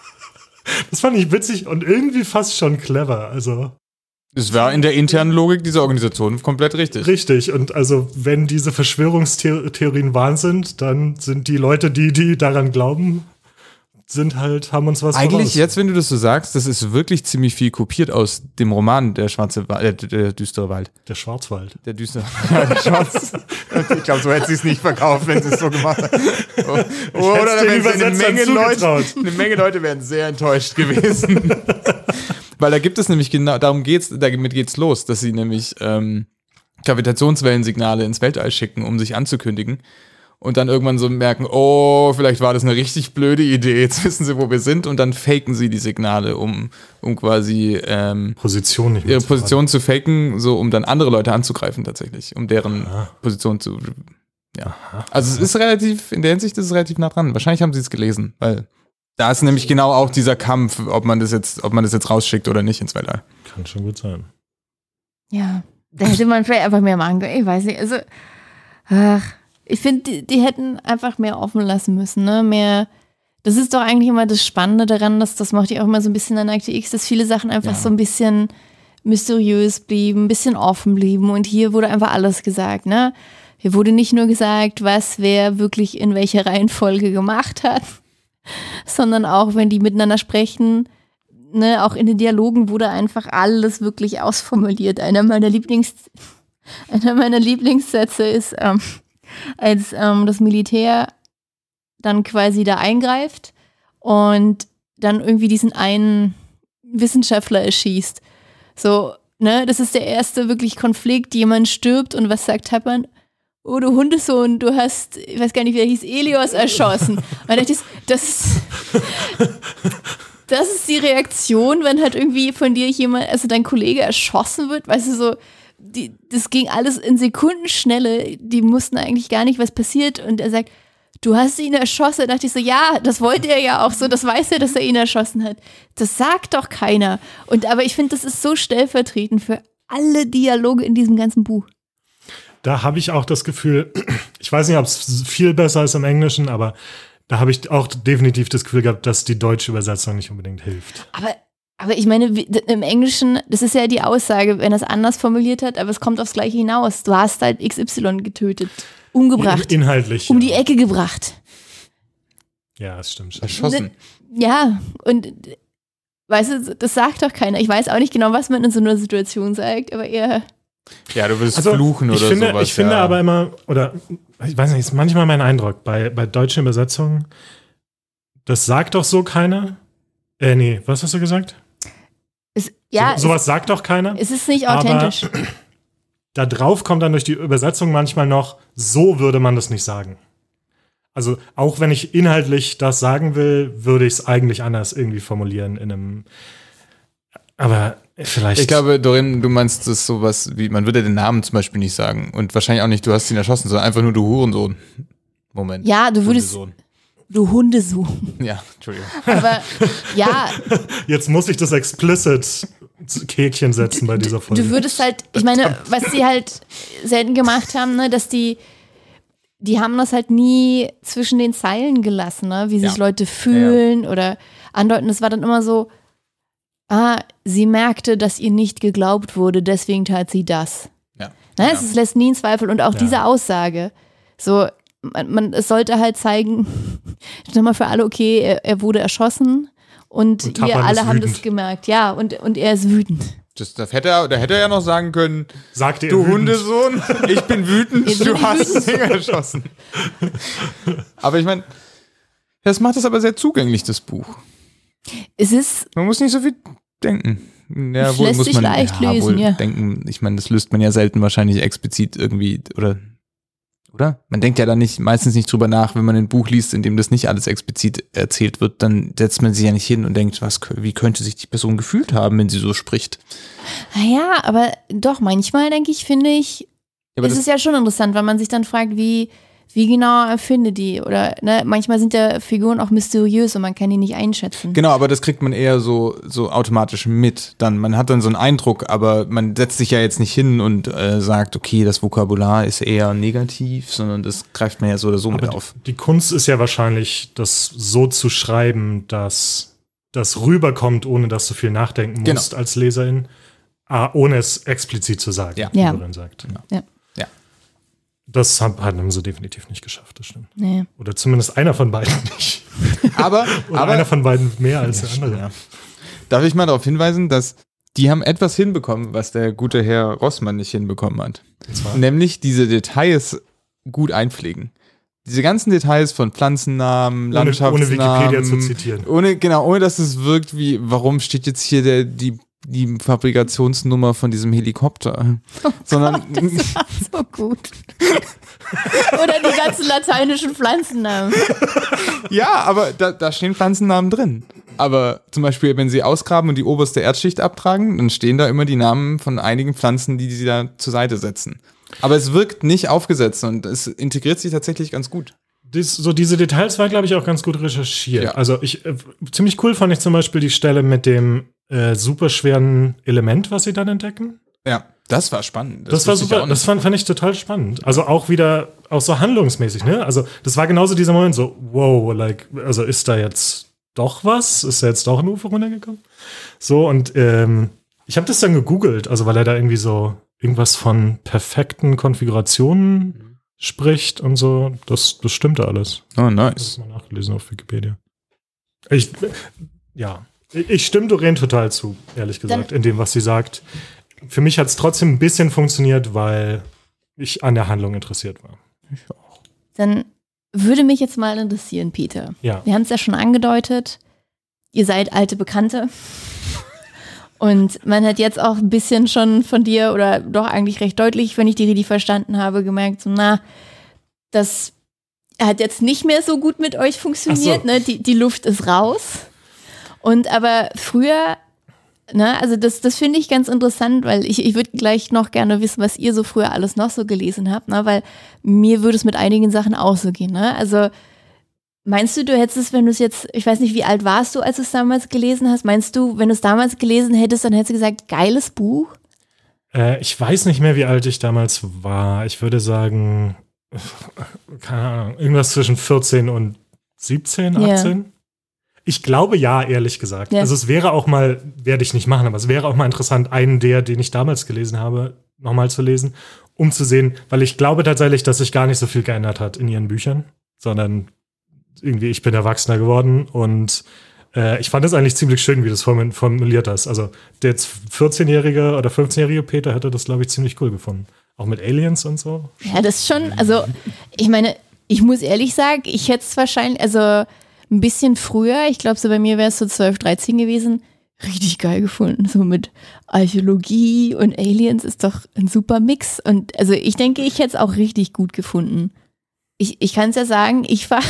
das fand ich witzig und irgendwie fast schon clever. Also Es war in der internen Logik dieser Organisation komplett richtig. richtig. Und also wenn diese Verschwörungstheorien wahr sind, dann sind die Leute, die die daran glauben, sind halt, haben uns was Eigentlich voraus. jetzt, wenn du das so sagst, das ist wirklich ziemlich viel kopiert aus dem Roman Der schwarze Wald, äh, der düstere Wald. Der Schwarzwald. Der düstere der Schwarz. Ich glaube, so hätte sie es nicht verkauft, wenn sie es so gemacht hätte. Oh, oder da wären eine Menge Leute, eine Menge Leute wären sehr enttäuscht gewesen. Weil da gibt es nämlich genau, darum geht's, damit geht's los, dass sie nämlich ähm, Gravitationswellensignale ins Weltall schicken, um sich anzukündigen. Und dann irgendwann so merken, oh, vielleicht war das eine richtig blöde Idee, jetzt wissen sie, wo wir sind. Und dann faken sie die Signale, um, um quasi ähm, Position ihre zu Position zu faken, so um dann andere Leute anzugreifen tatsächlich, um deren Aha. Position zu. Ja. Also es ist relativ, in der Hinsicht ist es relativ nah dran. Wahrscheinlich haben sie es gelesen, weil da ist nämlich genau auch dieser Kampf, ob man das jetzt, ob man das jetzt rausschickt oder nicht ins Weltall. Kann schon gut sein. Ja, da hätte man vielleicht einfach mehr machen können. Ich weiß nicht. Also, ach, ich finde, die, die hätten einfach mehr offen lassen müssen, ne? Mehr. Das ist doch eigentlich immer das Spannende daran, dass das macht ja auch immer so ein bisschen an Akte X, dass viele Sachen einfach Ja. so ein bisschen mysteriös blieben, ein bisschen offen blieben. Und hier wurde einfach alles gesagt, ne? Hier wurde nicht nur gesagt, was wer wirklich in welcher Reihenfolge gemacht hat, sondern auch, wenn die miteinander sprechen, ne, auch in den Dialogen wurde einfach alles wirklich ausformuliert. Einer meiner Lieblings, einer meiner Lieblingssätze ist, ähm, als ähm, das Militär dann quasi da eingreift und dann irgendwie diesen einen Wissenschaftler erschießt. So, ne, das ist der erste wirklich Konflikt, jemand stirbt und was sagt Tappern? Oh, du Hundesohn, du hast, ich weiß gar nicht, wie er hieß, Elios erschossen. Da dachte das, das ist die Reaktion, wenn halt irgendwie von dir jemand, also dein Kollege erschossen wird, weißt du, so, die, das ging alles in Sekundenschnelle, die mussten eigentlich gar nicht, was passiert. Und er sagt, du hast ihn erschossen. Da dachte ich so, ja, das wollte er ja auch so, das weiß er, dass er ihn erschossen hat. Das sagt doch keiner. Und aber ich finde, das ist so stellvertretend für alle Dialoge in diesem ganzen Buch. Da habe ich auch das Gefühl, ich weiß nicht, ob es viel besser ist im Englischen, aber da habe ich auch definitiv das Gefühl gehabt, dass die deutsche Übersetzung nicht unbedingt hilft. Aber, aber ich meine, im Englischen, das ist ja die Aussage, wenn er es anders formuliert hat, aber es kommt aufs Gleiche hinaus. Du hast halt XY getötet, umgebracht, In, inhaltlich. um ja. die Ecke gebracht. Ja, das stimmt schon. Erschossen. Ja, und weißt du, das sagt doch keiner. Ich weiß auch nicht genau, was man in so einer Situation sagt, aber eher. Ja, du willst Also, fluchen oder ich finde, sowas. Ich finde ja. aber immer, oder ich weiß nicht, ist manchmal mein Eindruck bei, bei deutschen Übersetzungen, das sagt doch so keiner. Äh, nee, was hast du gesagt? Ja, so, sowas sagt doch keiner. es, ist nicht aber- authentisch. da drauf kommt dann durch die Übersetzung manchmal noch, so würde man das nicht sagen. Also auch wenn ich inhaltlich das sagen will, würde ich es eigentlich anders irgendwie formulieren in einem. Aber vielleicht. Ich glaube, Dorin, du meinst das sowas wie, man würde den Namen zum Beispiel nicht sagen. Und wahrscheinlich auch nicht, du hast ihn erschossen, sondern einfach nur du Hurensohn. Moment. Ja, du würdest, Hundesohn. du Hundesohn. Ja, Entschuldigung. Aber ja, jetzt muss ich das explicit Käkchen setzen bei dieser Folge. du würdest halt, ich meine, was sie halt selten gemacht haben, ne, dass die, die haben das halt nie zwischen den Zeilen gelassen, ne, wie sich Ja. Leute fühlen oder andeuten. Das war dann immer so, ah, sie merkte, dass ihr nicht geglaubt wurde, deswegen tat sie das. Ja. Ne, Ja. Es lässt nie einen Zweifel und auch Ja. diese Aussage, so, man, man, es sollte halt zeigen, nochmal für alle, okay, er, er wurde erschossen und, Und wir Tappan alle haben das gemerkt, ja, und, und er ist wütend. Das, das hätte er, da hätte er ja noch sagen können, Sagt ihr du wütend. Hundesohn, ich bin wütend, Ich bin du hast wütend. ihn erschossen. aber ich meine, das macht es aber sehr zugänglich, das Buch. Es ist, Man muss nicht so viel denken. Ja, Es lässt sich leicht lesen, ja. denken. Ich meine, das löst man ja selten wahrscheinlich explizit irgendwie oder oder? Man denkt ja dann nicht meistens nicht drüber nach, wenn man ein Buch liest, in dem das nicht alles explizit erzählt wird, dann setzt man sich ja nicht hin und denkt, was wie könnte sich die Person gefühlt haben, wenn sie so spricht. naja, aber doch, manchmal denke ich, finde ich, Ja, ist es ja schon interessant, weil man sich dann fragt, wie, wie genau erfindet die oder ne, manchmal sind ja Figuren auch mysteriös und man kann die nicht einschätzen. Genau, aber das kriegt man eher so, so automatisch mit. Dann, man hat dann so einen Eindruck, aber man setzt sich ja jetzt nicht hin und äh, sagt, okay, das Vokabular ist eher negativ, sondern das greift man ja so oder so mit Aber auf. die Kunst ist ja wahrscheinlich, das so zu schreiben, dass das rüberkommt, ohne dass du viel nachdenken Genau. musst als Leserin, ah, ohne es explizit zu sagen, Ja. wie Ja. Sagt. Ja. Ja. Das haben, haben sie definitiv nicht geschafft, das stimmt. Nee. Oder zumindest einer von beiden nicht. Aber, Oder aber einer von beiden mehr als der andere. Ja. Darf ich mal darauf hinweisen, dass die haben etwas hinbekommen, was der gute Herr Rossmann nicht hinbekommen hat. Nämlich diese Details gut einpflegen. Diese ganzen Details von Pflanzennamen, Ohne, ohne Landschaftsnamen. Wikipedia zu zitieren. Ohne, genau, ohne dass es wirkt wie, warum steht jetzt hier der, die, die Fabrikationsnummer von diesem Helikopter? Sondern, So gut. Oder die ganzen lateinischen Pflanzennamen. ja, aber da, da stehen Pflanzennamen drin. Aber zum Beispiel, wenn sie ausgraben und die oberste Erdschicht abtragen, dann stehen da immer die Namen von einigen Pflanzen, die sie da zur Seite setzen. Aber es wirkt nicht aufgesetzt und es integriert sich tatsächlich ganz gut. Dies, so diese Details war, glaube ich, auch ganz gut recherchiert. Ja. Also ich äh, ziemlich cool fand ich zum Beispiel die Stelle mit dem äh, superschweren Element, was sie dann entdecken. Ja, das war spannend. Das, war wusste ich super, das fand, fand ich total spannend. Also auch wieder, auch so handlungsmäßig, ne? Also das war genauso dieser Moment, so, wow, like, also ist da jetzt doch was? Ist da jetzt doch ein Ufer runtergekommen? So, und ähm, ich habe das dann gegoogelt, also weil er da irgendwie so irgendwas von perfekten Konfigurationen spricht und so. Das, das stimmte alles. oh, Das nice. ist mal nachgelesen auf Wikipedia. Ich, ja, ich ich stimme Doreen total zu, ehrlich gesagt, in dem, was sie sagt. Für mich hat es trotzdem ein bisschen funktioniert, weil ich an der Handlung interessiert war. Dann würde mich jetzt mal interessieren, Peter. Ja. Wir haben es ja schon angedeutet. Ihr seid alte Bekannte. Und man hat jetzt auch ein bisschen schon von dir oder doch eigentlich recht deutlich, wenn ich die richtig verstanden habe, gemerkt, so, na, das hat jetzt nicht mehr so gut mit euch funktioniert, so. ne? Die, die Luft ist raus. Und aber früher, ne, also das, das finde ich ganz interessant, weil ich, ich würde gleich noch gerne wissen, was ihr so früher alles noch so gelesen habt, ne? Weil mir würde es mit einigen Sachen auch so gehen, ne? Also Meinst du, du hättest es, wenn du es jetzt, ich weiß nicht, wie alt warst du, als du es damals gelesen hast? Meinst du, wenn du es damals gelesen hättest, dann hättest du gesagt, geiles Buch? Äh, ich weiß nicht mehr, wie alt ich damals war. Ich würde sagen, keine Ahnung, irgendwas zwischen 14 und 17, Ja. 18. Ich glaube ja, ehrlich gesagt. Ja. Also es wäre auch mal, werde ich nicht machen, aber es wäre auch mal interessant, einen der, den ich damals gelesen habe, nochmal zu lesen, um zu sehen, weil ich glaube tatsächlich, dass sich gar nicht so viel geändert hat in ihren Büchern, sondern irgendwie, ich bin erwachsener geworden und äh, ich fand es eigentlich ziemlich schön, wie du es formu- formuliert hast. Also der jetzt 14-jährige oder 15-jährige Peter hätte das, glaube ich, ziemlich cool gefunden. Auch mit Aliens und so. Ja, das ist schon, also ich meine, ich muss ehrlich sagen, ich hätte es wahrscheinlich, also ein bisschen früher, ich glaube so bei mir wäre es so 12, 13 gewesen, richtig geil gefunden. So mit Archäologie und Aliens ist doch ein super Mix. Und also ich denke, ich hätte es auch richtig gut gefunden. Ich, ich kann es ja sagen, ich war,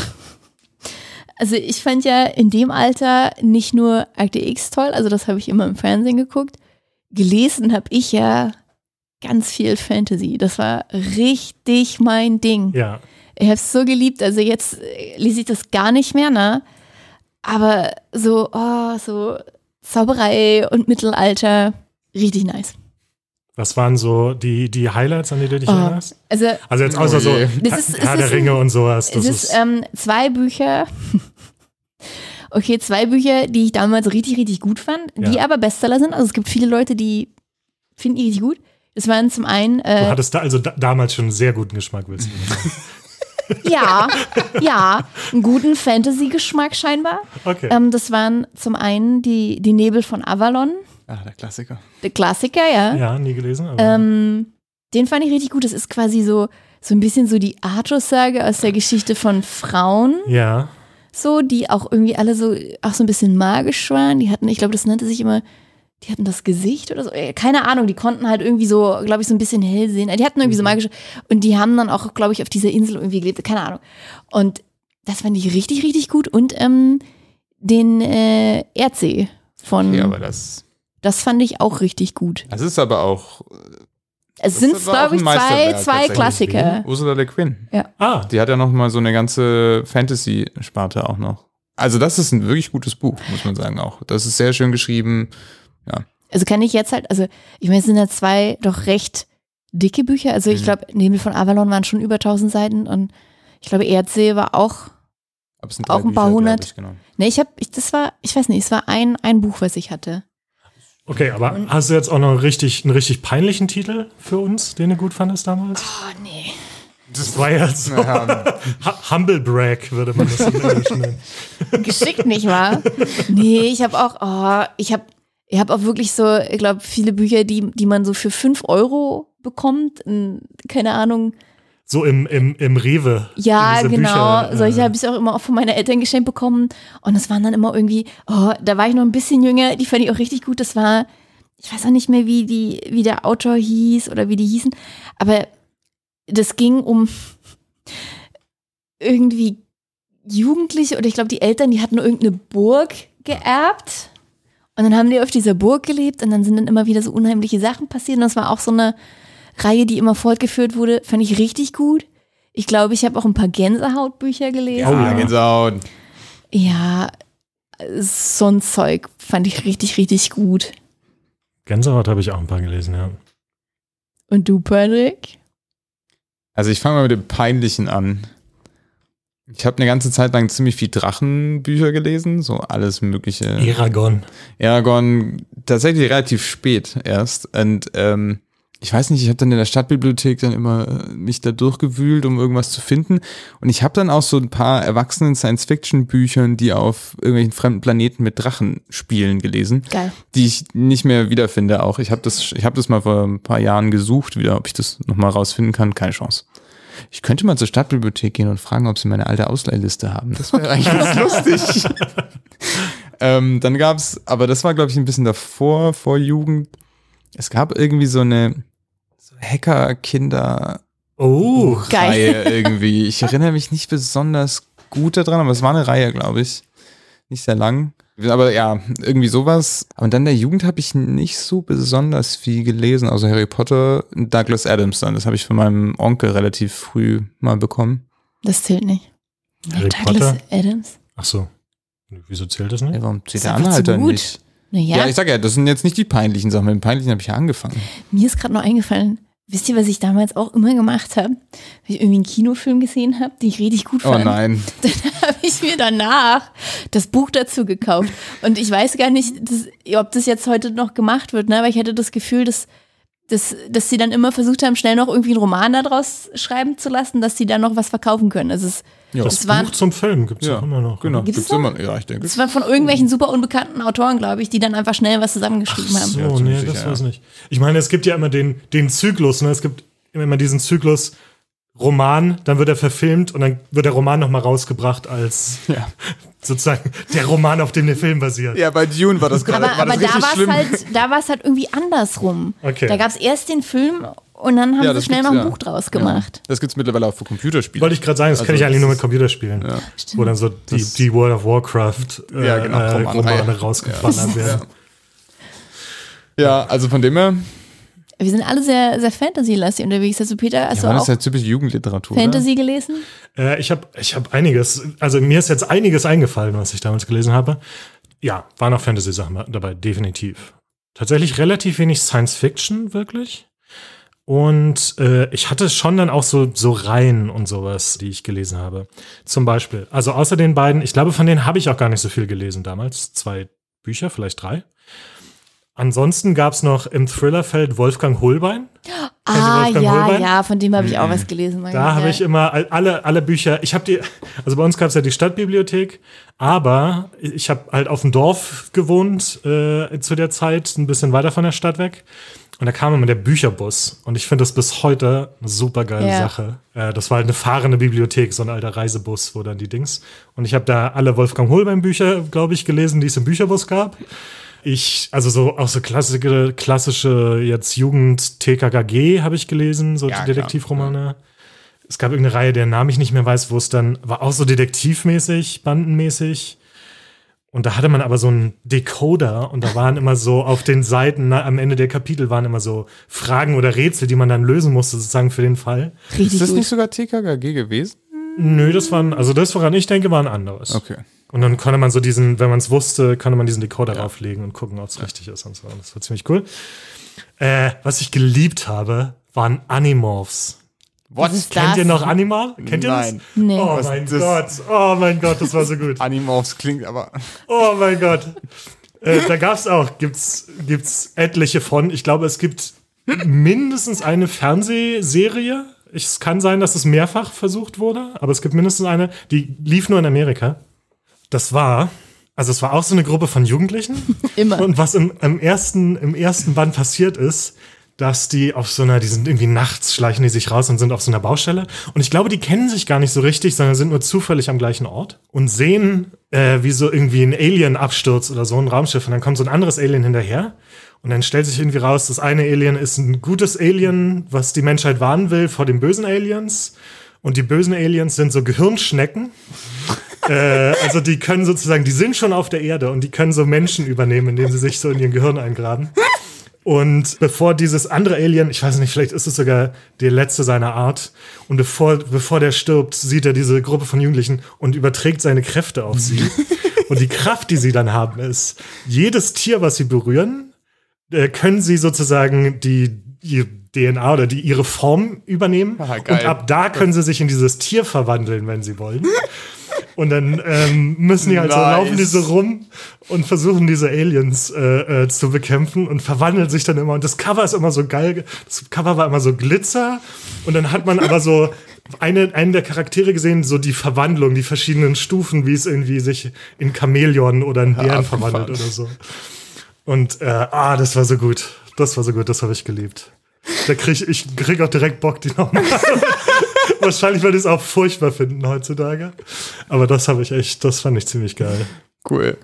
also ich fand ja in dem Alter nicht nur Akte X toll, also das habe ich immer im Fernsehen geguckt. Gelesen habe ich ja ganz viel Fantasy. Das war richtig mein Ding. Ja. Ich habe es so geliebt. Also jetzt äh, lese ich das gar nicht mehr, ne? Aber so, oh, so Zauberei und Mittelalter, richtig nice. Was waren so die, die Highlights, an die du dich Oh, erinnerst? also Also jetzt außer Oh so je. Das ist- Herr der Ringe ein- und sowas. Das es ist ähm, zwei Bücher. Okay, zwei Bücher, die ich damals richtig, richtig gut fand, die Ja. aber Bestseller sind. Also es gibt viele Leute, die finden die richtig gut. Das waren zum einen du äh, hattest da also da, damals schon einen sehr guten Geschmack, willst du sagen. Ja, ja, einen guten Fantasy-Geschmack scheinbar. Okay. Ähm, das waren zum einen die, die Nebel von Avalon, Ah, der Klassiker. der Klassiker, ja. ja, nie gelesen. Aber Ähm, den fand ich richtig gut. Das ist quasi so, so ein bisschen so die Arthur-Sage aus der Geschichte von Frauen, ja. so, die auch irgendwie alle so, auch so ein bisschen magisch waren. Die hatten, ich glaube, das nannte sich immer, die hatten das Gesicht oder so. Äh, Keine Ahnung, die konnten halt irgendwie so, glaube ich, so ein bisschen hell sehen. Die hatten irgendwie so magische, und die haben dann auch, glaube ich, auf dieser Insel irgendwie gelebt. Keine Ahnung. Und das fand ich richtig, richtig gut. Und ähm, den äh, Erdsee von, Ja, aber das, das fand ich auch richtig gut. das ist aber auch. Es sind, glaube ich, zwei, zwei. Klassiker. Ursula Le Guin. Ah, Die hat ja noch mal so eine ganze Fantasy-Sparte auch noch. Also das ist ein wirklich gutes Buch, muss man sagen auch. Das ist sehr schön geschrieben. Also kann ich jetzt halt, also ich meine, es sind ja zwei doch recht dicke Bücher. Also ich Mhm. glaube, Nebel von Avalon waren schon über 1000 Seiten und ich glaube, Erdsee war auch, Auch ein paar hundert. Ich, genau. ne, ich habe, ich, das war, ich weiß nicht, es war ein, ein Buch, was ich hatte. okay, aber hast du jetzt auch noch einen richtig, einen richtig peinlichen Titel für uns, den du gut fandest damals? Oh nee. Das war ja so. Ja. Hu- Humble Brag, würde man das im Englischen nennen. Geschickt, nicht wahr? Nee, ich habe auch, oh, ich habe ich hab auch wirklich so, ich glaube, viele Bücher, die, die man so für 5 Euro bekommt. in, Keine Ahnung. So im, im, im Rewe. Ja, genau. Bücher, äh, Solche habe ich auch immer auch von meinen Eltern geschenkt bekommen. Und das waren dann immer irgendwie, oh, da war ich noch ein bisschen jünger, die fand ich auch richtig gut. Das war, ich weiß auch nicht mehr, wie, die, wie der Autor hieß oder wie die hießen. Aber das ging um irgendwie Jugendliche oder ich glaube, die Eltern, die hatten irgendeine Burg geerbt. Und dann haben die auf dieser Burg gelebt und dann sind dann immer wieder so unheimliche Sachen passiert. Und das war auch so eine Reihe, die immer fortgeführt wurde. Fand ich richtig gut. Ich glaube, ich habe auch ein paar Gänsehautbücher gelesen. Oh Ja. Gänsehaut. Ja, so ein Zeug fand ich richtig, richtig gut. Gänsehaut habe ich auch ein paar gelesen, ja. Und du, Patrick? Also ich fange mal mit dem Peinlichen an. Ich habe eine ganze Zeit lang ziemlich viel Drachenbücher gelesen, so alles mögliche. Eragon. Eragon tatsächlich relativ spät erst. Und ähm, ich weiß nicht, ich habe dann in der Stadtbibliothek dann immer äh, mich da durchgewühlt, um irgendwas zu finden. Und ich habe dann auch so ein paar erwachsenen Science-Fiction-Büchern, die auf irgendwelchen fremden Planeten mit Drachen spielen, gelesen, Geil. die ich nicht mehr wiederfinde. Auch ich habe das, ich habe das mal vor ein paar Jahren gesucht, wieder, ob ich das noch mal rausfinden kann. Keine Chance. Ich könnte mal zur Stadtbibliothek gehen und fragen, ob sie meine alte Ausleihliste haben. Das wäre eigentlich ganz lustig. ähm, dann gab's, aber das war, glaube ich, ein bisschen davor, vor Jugend. Es gab irgendwie so eine so Hacker-Kinder- Oh. Reihe irgendwie. Ich erinnere mich nicht besonders gut daran, aber es war eine Reihe, glaube ich. Nicht sehr lang. Aber ja, irgendwie sowas. Und dann der Jugend habe ich nicht so besonders viel gelesen, außer Harry Potter und Douglas Adams dann. Das habe ich von meinem Onkel relativ früh mal bekommen. Das zählt nicht. Harry Douglas Potter? Adams? Ach so. Wieso zählt das nicht? Ja, warum zählt der Anhalter gut. nicht? Naja, Ja, ich sag ja, das sind jetzt nicht die peinlichen Sachen. Mit den peinlichen habe ich ja angefangen. mir ist gerade noch eingefallen, wisst ihr, was ich damals auch immer gemacht habe? Wenn ich irgendwie einen Kinofilm gesehen habe, den ich richtig gut Oh fand. nein. dann habe ich mir danach das Buch dazu gekauft. Und ich weiß gar nicht, dass, ob das jetzt heute noch gemacht wird, ne? aber ich hatte das Gefühl, dass, dass, dass sie dann immer versucht haben, schnell noch irgendwie einen Roman daraus schreiben zu lassen, dass sie dann noch was verkaufen können. Also es, Ja. Das Das waren- Buch zum Film gibt es Ja, immer noch. Genau? Gibt's gibt's noch? immer. Ja, ich denke. es war von irgendwelchen super unbekannten Autoren, glaube ich, die dann einfach schnell was zusammengeschrieben haben. So, Ja, nee, das sicher, weiß ja. nicht. Ich meine, es gibt ja immer den, den Zyklus, ne? Es gibt immer diesen Zyklus Roman, dann wird er verfilmt und dann wird der Roman nochmal rausgebracht als Ja. sozusagen der Roman, auf dem der Film basiert. Ja, bei Dune war das gerade Aber, war aber das da war es halt, da war es halt irgendwie andersrum. Okay. Da gab es erst den Film und dann haben Ja, sie das schnell noch ein ja. Buch draus gemacht. Das gibt's mittlerweile auch für Computerspiele. Wollte ich gerade sagen, das Also kenne ich eigentlich das nur mit ist- Computerspielen. Ja. Wo dann so die, Das- die World of Warcraft äh, Ja, genau, äh. Romane rausgeballert werden. Ja, also von dem her, Wir sind alle sehr, sehr Fantasy-lastig unterwegs. Also Peter, hast ja, man du ist auch ja typisch Jugendliteratur. Fantasy gelesen? Äh, ich habe ich hab einiges, also mir ist jetzt einiges eingefallen, was ich damals gelesen habe. Ja, waren auch Fantasy-Sachen dabei, definitiv. Tatsächlich relativ wenig Science-Fiction, wirklich. Und äh, ich hatte schon dann auch so, so Reihen und sowas, die ich gelesen habe. Zum Beispiel, also außer den beiden, ich glaube, von denen habe ich auch gar nicht so viel gelesen damals. Zwei Bücher, vielleicht drei. Ansonsten gab es noch im Thrillerfeld Wolfgang Holbein. Ah, Wolfgang ja, Holbein? ja, von dem habe ich auch was gelesen. Da habe ich immer all- alle, alle Bücher, ich habe die, also bei uns gab es ja die Stadtbibliothek, aber ich habe halt auf dem Dorf gewohnt äh, zu der Zeit, ein bisschen weiter von der Stadt weg. Und da kam immer der Bücherbus. Und ich finde das bis heute eine super geile Ja. Sache. Äh, das war halt eine fahrende Bibliothek, so ein alter Reisebus, wo dann die Dings. Und ich habe da alle Wolfgang Holbein Bücher, glaube ich, gelesen, die es im Bücherbus gab. Ich, also so auch so klassische, klassische jetzt Jugend TKKG habe ich gelesen, so Ja, klar. Detektivromane. Es gab irgendeine Reihe, deren Namen ich nicht mehr weiß, wo es dann war auch so detektivmäßig, bandenmäßig. Und da hatte man aber so einen Decoder und da waren immer so auf den Seiten na, am Ende der Kapitel waren immer so Fragen oder Rätsel, die man dann lösen musste, sozusagen für den Fall. Richtig Ist das gut. nicht sogar TKKG gewesen? Nö, das waren, also das, woran ich denke, war ein anderes. Okay. Und dann konnte man so diesen, wenn man es wusste, konnte man diesen Decoder drauflegen und gucken, ob es richtig ist und so. Und das war ziemlich cool. Äh, was ich geliebt habe, waren Animorphs. What? Was ist Kennt ihr noch Anima? Kennt ihr Nein. das? Nee. Oh Was mein? Gott, oh mein Gott, das war so gut. Animorphs klingt aber. Oh mein Gott. Äh, da gab's auch, gibt's, gibt's etliche von. Ich glaube, es gibt mindestens eine Fernsehserie es kann sein, dass es mehrfach versucht wurde, aber es gibt mindestens eine, die lief nur in Amerika. Das war, also es war auch so eine Gruppe von Jugendlichen. Immer. Und was im, im, ersten, im ersten Band passiert ist, dass die auf so einer, die sind irgendwie nachts, schleichen die sich raus und sind auf so einer Baustelle. Und ich glaube, die kennen sich gar nicht so richtig, sondern sind nur zufällig am gleichen Ort und sehen, äh, wie so irgendwie ein Alien abstürzt oder so, ein Raumschiff. Und dann kommt so ein anderes Alien hinterher. Und dann stellt sich irgendwie raus, das eine Alien ist ein gutes Alien, was die Menschheit warnen will vor den bösen Aliens. Und die bösen Aliens sind so Gehirnschnecken. äh, also die können sozusagen, die sind schon auf der Erde und die können so Menschen übernehmen, indem sie sich so in ihren Gehirn eingraben. Und bevor dieses andere Alien, ich weiß nicht, vielleicht ist es sogar der letzte seiner Art, und bevor, bevor der stirbt, sieht er diese Gruppe von Jugendlichen und überträgt seine Kräfte auf sie. und die Kraft, die sie dann haben, ist, jedes Tier, was sie berühren, äh, können sie sozusagen die, die DNA oder die ihre Form übernehmen. Ah, geil. und ab da können sie sich in dieses Tier verwandeln, wenn sie wollen. Und dann ähm, müssen die halt so Nice. laufen die so rum und versuchen diese Aliens äh, äh, zu bekämpfen und verwandeln sich dann immer. Und das Cover ist immer so geil. Das Cover war immer so Glitzer. Und dann hat man aber so eine, einen der Charaktere gesehen, so die Verwandlung, die verschiedenen Stufen, wie es irgendwie sich in Chamäleon oder in Bären abgefahren. verwandelt oder so. Und äh, ah, das war so gut. Das war so gut, das habe ich geliebt. Da krieg ich, ich krieg auch direkt Bock, die nochmal. Wahrscheinlich, weil die es auch furchtbar finden heutzutage. Aber das habe ich echt, das fand ich ziemlich geil. Cool.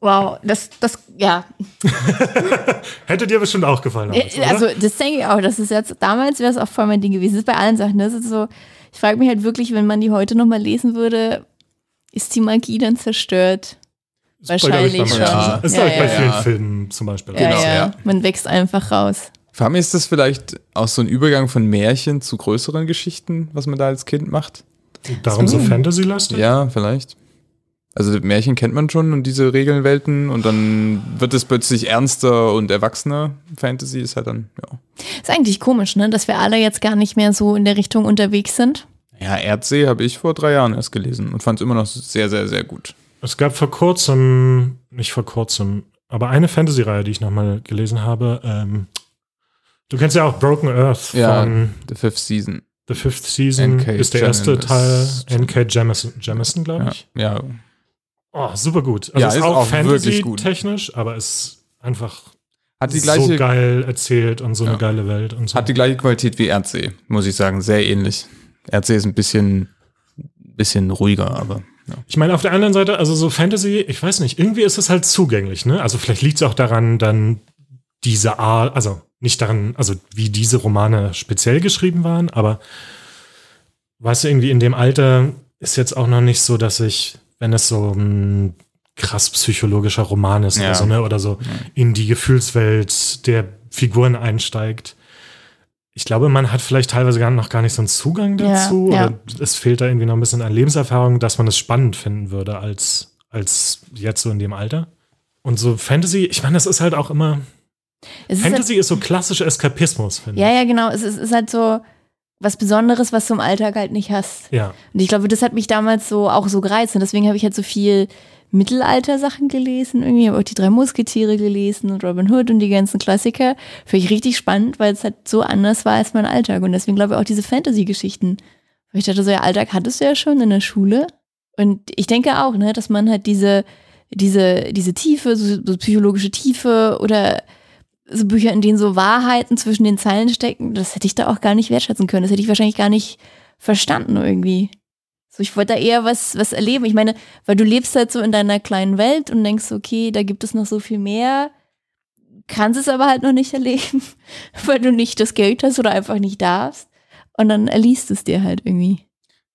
Wow, das, das, ja. Hätte dir bestimmt auch gefallen. damals, Äh, oder? Also, das denke ich auch. Das ist jetzt, damals wäre es auch voll mein Ding gewesen. Das ist bei allen Sachen. ne? Das ist so, ich frage mich halt wirklich, wenn man die heute nochmal lesen würde, ist die Magie dann zerstört? Ist ich, wahrscheinlich schon. manchen- Ist, Ja, glaub ich, bei ja, vielen ja. Filmen zum Beispiel. Genau, ja, ja. ja. Man wächst einfach raus. Für mich ist das vielleicht auch so ein Übergang von Märchen zu größeren Geschichten, was man da als Kind macht. Darum so Mhm. Fantasy-lastig? Ja, vielleicht. Also Märchen kennt man schon und diese Regelwelten und dann wird es plötzlich ernster und erwachsener. Fantasy ist halt dann, ja. Ist eigentlich komisch, ne? Dass wir alle jetzt gar nicht mehr so in der Richtung unterwegs sind. Ja, Erdsee habe ich vor drei Jahren erst gelesen und fand es immer noch sehr, sehr, sehr gut. Es gab vor kurzem, nicht vor kurzem, aber eine Fantasy-Reihe, die ich nochmal gelesen habe. Ähm, du kennst ja auch Broken Earth Ja. von The Fifth Season. The Fifth Season. N.K. ist der erste. Teil. N.K. Jemison, Jemison glaube Ja, ich. ja. Oh, super gut. Also Ja, ist, ist auch, auch. Fantasy-technisch, aber ist einfach Hat die so gleiche, geil erzählt und so Ja. eine geile Welt und so. hat die gleiche Qualität wie Erdsee, muss ich sagen. Sehr ähnlich. Erdsee ist ein bisschen, bisschen ruhiger, aber ja. Ich meine, auf der anderen Seite, also so Fantasy, ich weiß nicht, irgendwie ist es halt zugänglich, ne? Also vielleicht liegt es auch daran, dann diese Art, also nicht daran, also wie diese Romane speziell geschrieben waren, aber weißt du, irgendwie in dem Alter ist jetzt auch noch nicht so, dass ich, wenn es so ein krass psychologischer Roman ist Ja. oder so, ne? Oder so in die Gefühlswelt der Figuren einsteigt. Ich glaube, man hat vielleicht teilweise gar noch gar nicht so einen Zugang Ja, dazu. ja. Oder es fehlt da irgendwie noch ein bisschen an Lebenserfahrung, dass man es spannend finden würde als, als jetzt so in dem Alter. Und so Fantasy, ich meine, das ist halt auch immer. Es ist Fantasy ist so klassischer Eskapismus, finde Ja, ich. ja, genau. Es ist, ist halt so was Besonderes, was du im Alltag halt nicht hast. Ja. Und ich glaube, das hat mich damals so auch so gereizt. Und deswegen habe ich halt so viel Mittelalter-Sachen gelesen. Irgendwie habe ich auch die drei Musketiere gelesen und Robin Hood und die ganzen Klassiker. Finde ich richtig spannend, weil es halt so anders war als mein Alltag. Und deswegen glaube ich auch diese Fantasy-Geschichten. Weil ich dachte so, ja, Alltag hattest du ja schon in der Schule. Und ich denke auch, ne, dass man halt diese, diese, diese Tiefe, so, so psychologische Tiefe oder so Bücher, in denen so Wahrheiten zwischen den Zeilen stecken, das hätte ich da auch gar nicht wertschätzen können. Das hätte ich wahrscheinlich gar nicht verstanden irgendwie. So, ich wollte da eher was, was erleben. Ich meine, weil du lebst halt so in deiner kleinen Welt und denkst, okay, da gibt es noch so viel mehr, kannst es aber halt noch nicht erleben, weil du nicht das Geld hast oder einfach nicht darfst. Und dann erliest es dir halt irgendwie.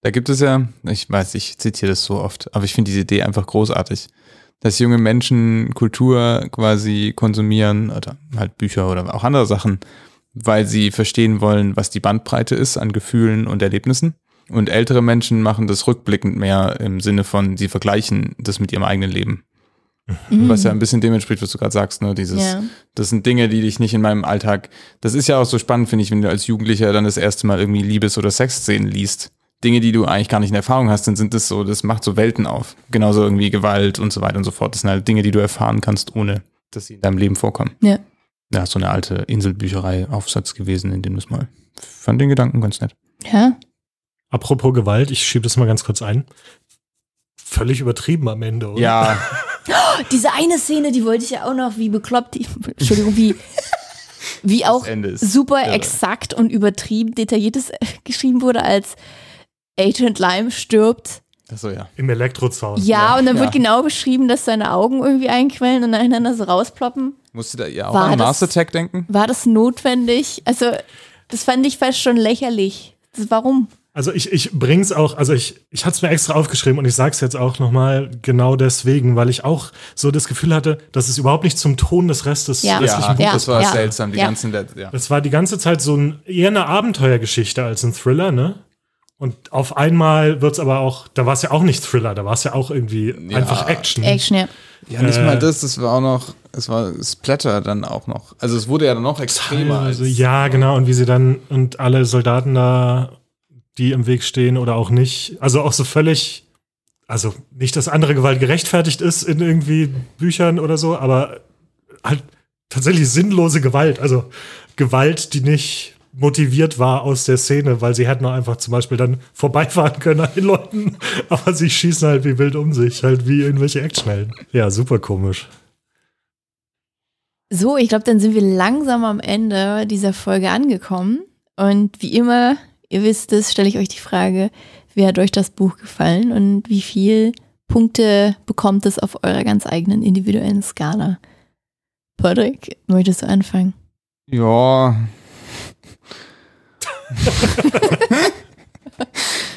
Da gibt es ja, ich weiß, ich zitiere das so oft, aber ich finde diese Idee einfach großartig, dass junge Menschen Kultur quasi konsumieren oder halt Bücher oder auch andere Sachen, weil sie verstehen wollen, was die Bandbreite ist an Gefühlen und Erlebnissen. Und ältere Menschen machen das rückblickend mehr im Sinne von, sie vergleichen das mit ihrem eigenen Leben. Was ja ein bisschen dem entspricht, was du gerade sagst, ne? Dieses, Ja. das sind Dinge, die dich nicht in meinem Alltag. Das ist ja auch so spannend, finde ich, wenn du als Jugendlicher dann das erste Mal irgendwie Liebes- oder Sexszenen liest. Dinge, die du eigentlich gar nicht in Erfahrung hast, dann sind das so, das macht so Welten auf. Genauso irgendwie Gewalt und so weiter und so fort. Das sind halt Dinge, die du erfahren kannst, ohne dass sie in deinem Leben vorkommen. Ja. Ja, so eine alte Inselbücherei-Aufsatz gewesen, in dem das mal fand den Gedanken ganz nett. Ja. Apropos Gewalt, ich schiebe das mal ganz kurz ein. Völlig übertrieben am Ende, oder? Ja, Diese eine Szene, die wollte ich ja auch noch, wie bekloppt die, Entschuldigung, wie, wie auch ist super irre. exakt und übertrieben detailliertes äh, geschrieben wurde, als Agent Lime stirbt. Achso, ja. Im Elektrozaun. Ja, und dann ja. wird genau beschrieben, dass seine Augen irgendwie einquellen und nacheinander so rausploppen. Musst du da ja auch War an das- Mars Attack denken? War das notwendig? Also, das fand ich fast schon lächerlich. Das, warum? Also ich, ich bring's auch, also ich, ich hatte es mir extra aufgeschrieben und ich sag's jetzt auch nochmal genau deswegen, weil ich auch so das Gefühl hatte, dass es überhaupt nicht zum Ton des Restes Ja. restlichen Ja, Buches Ja, das war ja, seltsam, die ja. ganzen, ja. Das war die ganze Zeit so ein, eher eine Abenteuergeschichte als ein Thriller, ne? Und auf einmal wird's aber auch, da war es ja auch nicht Thriller, da war es ja auch irgendwie Ja. einfach Action. Action, ja. Ja, nicht Äh, mal das, das war auch noch, es war Splatter dann auch noch. Also es wurde ja dann noch extremer. Als, Also, ja, genau, und wie sie dann und alle Soldaten da, die im Weg stehen oder auch nicht, also auch so völlig, also nicht, dass andere Gewalt gerechtfertigt ist in irgendwie Büchern oder so, aber halt tatsächlich sinnlose Gewalt, also Gewalt, die nicht motiviert war aus der Szene, weil sie hätten auch einfach zum Beispiel dann vorbeifahren können an den Leuten, aber sie schießen halt wie wild um sich, halt wie irgendwelche Actionhelden. Ja, super komisch. So, ich glaube, dann sind wir langsam am Ende dieser Folge angekommen. Und wie immer, ihr wisst es, stelle ich euch die Frage, wie hat euch das Buch gefallen und wie viel Punkte bekommt es auf eurer ganz eigenen individuellen Skala? Patrick, möchtest du anfangen? Ja,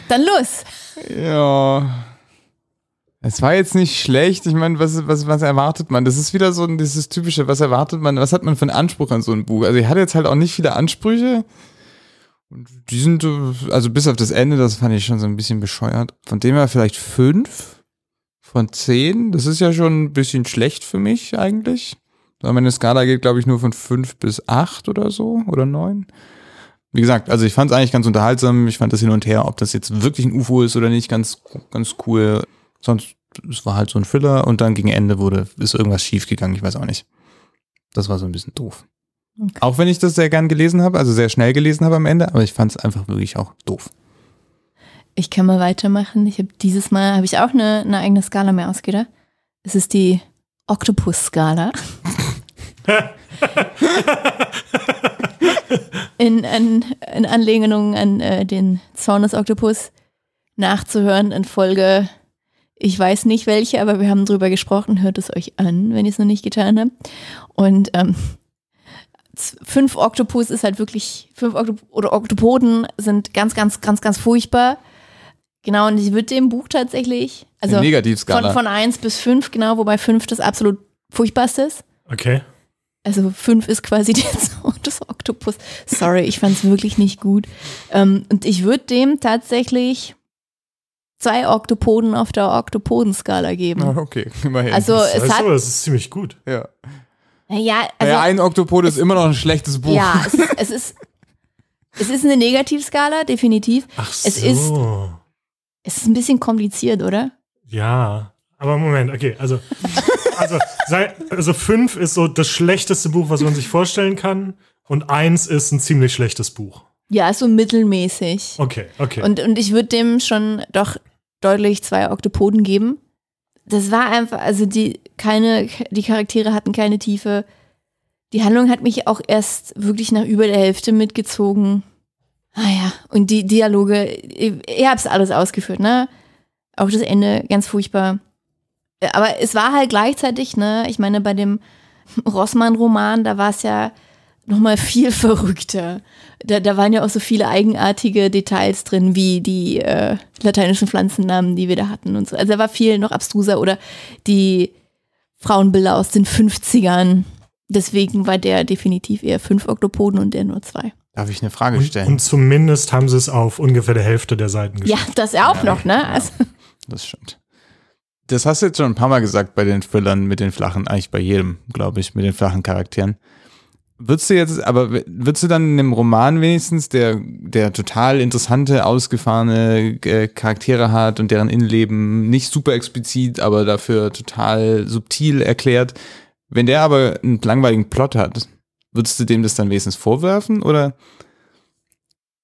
Dann los! ja. Es war jetzt nicht schlecht. Ich meine, was, was, was erwartet man? Das ist wieder so ein, dieses typische, was erwartet man, was hat man für einen Anspruch an so ein Buch? Also, ich hatte jetzt halt auch nicht viele Ansprüche. Und die sind, also bis auf das Ende, das fand ich schon so ein bisschen bescheuert. Von dem her vielleicht fünf von zehn. Das ist ja schon ein bisschen schlecht für mich eigentlich. Meine Skala geht, glaube ich, nur von fünf bis acht oder so oder neun. Wie gesagt, also ich fand es eigentlich ganz unterhaltsam. Ich fand das hin und her, ob das jetzt wirklich ein UFO ist oder nicht, ganz, ganz cool. Sonst, es war halt so ein Thriller und dann gegen Ende wurde, ist irgendwas schief gegangen, ich weiß auch nicht. Das war so ein bisschen doof. Okay. Auch wenn ich das sehr gern gelesen habe, also sehr schnell gelesen habe am Ende, aber ich fand es einfach wirklich auch doof. Ich kann mal weitermachen. Ich habe dieses Mal habe ich auch eine, eine eigene Skala mehr ausgedacht. Es ist die Octopus-Skala. in, in, in Anlehnung an äh, den Zorn des Oktopus nachzuhören in Folge, ich weiß nicht welche, aber wir haben drüber gesprochen. Hört es euch an, wenn ihr es noch nicht getan habt. Und ähm, fünf Oktopus ist halt wirklich, fünf Oktop oder Oktopoden sind ganz, ganz, ganz, ganz furchtbar. Genau, und ich würde dem Buch tatsächlich, also von, von eins bis fünf, genau, wobei fünf das absolut furchtbarste ist. Okay. Also fünf ist quasi der Des Oktopus. Sorry, ich fand es wirklich nicht gut. Ähm, und ich würde dem tatsächlich zwei Oktopoden auf der Oktopodenskala geben. Ah, okay, immerhin. Also Das es hat, aber, das ist ziemlich gut. ja. naja, also, ja, ein Oktopod ist immer noch ein schlechtes Buch. ja, es, ist- es ist, es ist eine Negativskala, definitiv. Ach Es so. ist- Es ist ein bisschen kompliziert, oder? Ja, aber Moment, okay, also, also, also fünf ist so das schlechteste Buch, was man sich vorstellen kann, und eins ist ein ziemlich schlechtes Buch. Ja, so mittelmäßig. Okay, okay. Und, und ich würde dem schon doch deutlich zwei Oktopoden geben. Das war einfach, also die, keine, die Charaktere hatten keine Tiefe. Die Handlung hat mich auch erst wirklich nach über der Hälfte mitgezogen. Ah ja, und die Dialoge, ihr, ihr habt's alles ausgeführt, ne? Auch das Ende ganz furchtbar. Aber es war halt gleichzeitig, ne? Ich meine, bei dem Rossmann-Roman, da war es ja nochmal viel verrückter. Da, da waren ja auch so viele eigenartige Details drin, wie die äh, lateinischen Pflanzennamen, die wir da hatten und so. Also da war viel noch abstruser oder die Frauenbilder aus den 50ern. Deswegen war der definitiv eher fünf Oktopoden und der nur zwei. Darf ich eine Frage und, stellen? und zumindest haben sie es auf ungefähr der Hälfte der Seiten Ja, geschafft. das auch Ja, noch, ne? ja. Also, Das stimmt. Das hast du jetzt schon ein paar Mal gesagt bei den Thrillern mit den flachen, eigentlich bei jedem, glaube ich, mit den flachen Charakteren. Würdest du jetzt, aber würdest du dann in dem Roman wenigstens, der, der total interessante, ausgefahrene äh, Charaktere hat und deren Innenleben nicht super explizit, aber dafür total subtil erklärt, wenn der aber einen langweiligen Plot hat, würdest du dem das dann wenigstens vorwerfen oder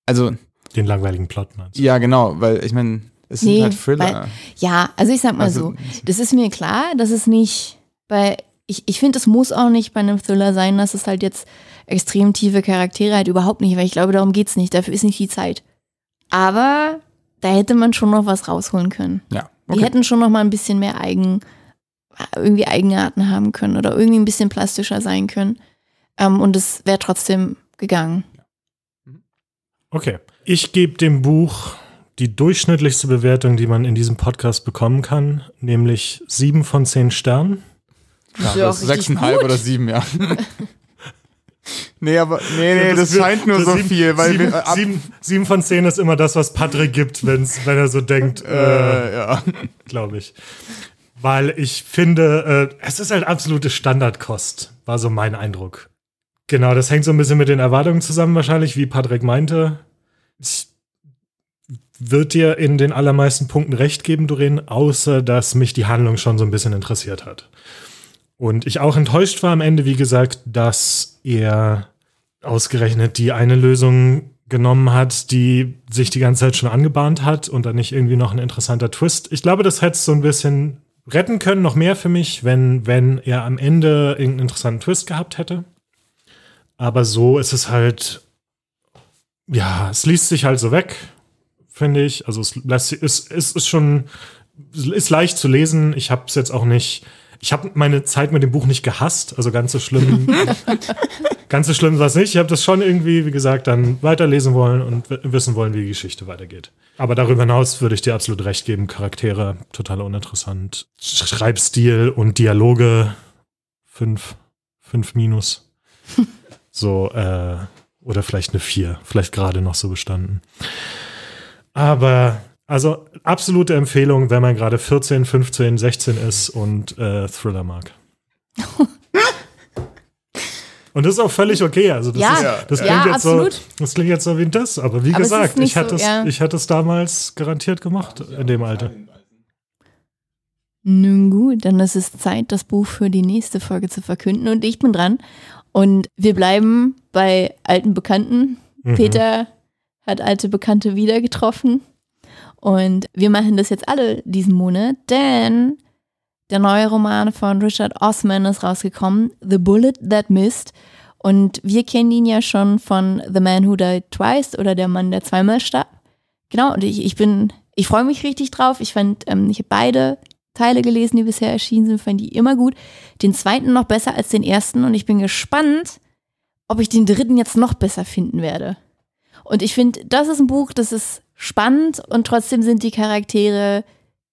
Also, Den langweiligen Plot meinst du? ja, genau, weil ich meine, es sind Nee, halt Thriller. Ja, also ich sag mal Also, so, das ist mir klar, dass es nicht bei, ich, ich finde, es muss auch nicht bei einem Thriller sein, dass es halt jetzt extrem tiefe Charaktere hat, überhaupt nicht, weil ich glaube, darum geht's nicht, dafür ist nicht die Zeit. Aber da hätte man schon noch was rausholen können. Ja, Die okay. hätten schon noch mal ein bisschen mehr Eigen, irgendwie Eigenarten haben können oder irgendwie ein bisschen plastischer sein können. Ähm, und es wäre trotzdem gegangen. Okay. Ich gebe dem Buch die durchschnittlichste Bewertung, die man in diesem Podcast bekommen kann, nämlich sieben von zehn Sternen. Ja, ja das ist sechseinhalb oder sieben, ja. nee, aber nee, nee, das, wird- scheint nur das so sieben, viel, weil sieben, wir ab, sieben, sieben von zehn ist immer das, was Patrick gibt, wenn's, wenn er so denkt, äh, äh, ja. glaube ich. Weil ich finde, äh, es ist halt absolute Standardkost, war so mein Eindruck. Genau, das hängt so ein bisschen mit den Erwartungen zusammen, wahrscheinlich, wie Patrick meinte. Ich wird dir in den allermeisten Punkten recht geben, Doreen, außer dass mich die Handlung schon so ein bisschen interessiert hat. Und ich auch enttäuscht war am Ende, wie gesagt, dass er ausgerechnet die eine Lösung genommen hat, die sich die ganze Zeit schon angebahnt hat und dann nicht irgendwie noch ein interessanter Twist. Ich glaube, das hätte es so ein bisschen retten können, noch mehr für mich, wenn, wenn er am Ende irgendeinen interessanten Twist gehabt hätte. Aber so ist es halt, ja, es liest sich halt so weg, finde ich. Also es lässt, ist, ist, ist schon, ist leicht zu lesen. Ich habe es jetzt auch nicht, ich habe meine Zeit mit dem Buch nicht gehasst, also ganz so schlimm, ganz so schlimm war es nicht. Ich habe das schon irgendwie, wie gesagt, dann weiterlesen wollen und wissen wollen, wie die Geschichte weitergeht. Aber darüber hinaus würde ich dir absolut recht geben. Charaktere total uninteressant. Sch- Schreibstil und Dialoge fünf, fünf minus. so, äh, oder vielleicht eine vier, vielleicht gerade noch so bestanden. Aber also absolute Empfehlung, wenn man gerade 14, 15, 16 ist und äh, Thriller mag. und das ist auch völlig okay. Also das, Ja, ist, das ja, klingt jetzt so, absolut. das klingt jetzt so wie Diss, aber wie Aber gesagt, ich hätte so, es, ja. ich hätte es damals garantiert gemacht in dem Alter. Nun gut, dann ist es Zeit, das Buch für die nächste Folge zu verkünden und ich bin dran. Und wir bleiben bei alten Bekannten. Mhm. Peter hat alte Bekannte wieder getroffen. Und wir machen das jetzt alle diesen Monat, denn der neue Roman von Richard Osman ist rausgekommen, The Bullet That Missed. Und wir kennen ihn ja schon von The Man Who Died Twice oder Der Mann, der zweimal starb. Genau, und ich, ich bin, ich freue mich richtig drauf. Ich fand, ähm, ich habe beide Teile gelesen, die bisher erschienen sind, fand die immer gut. Den zweiten noch besser als den ersten und ich bin gespannt, ob ich den dritten jetzt noch besser finden werde. Und ich finde, das ist ein Buch, das ist spannend und trotzdem sind die Charaktere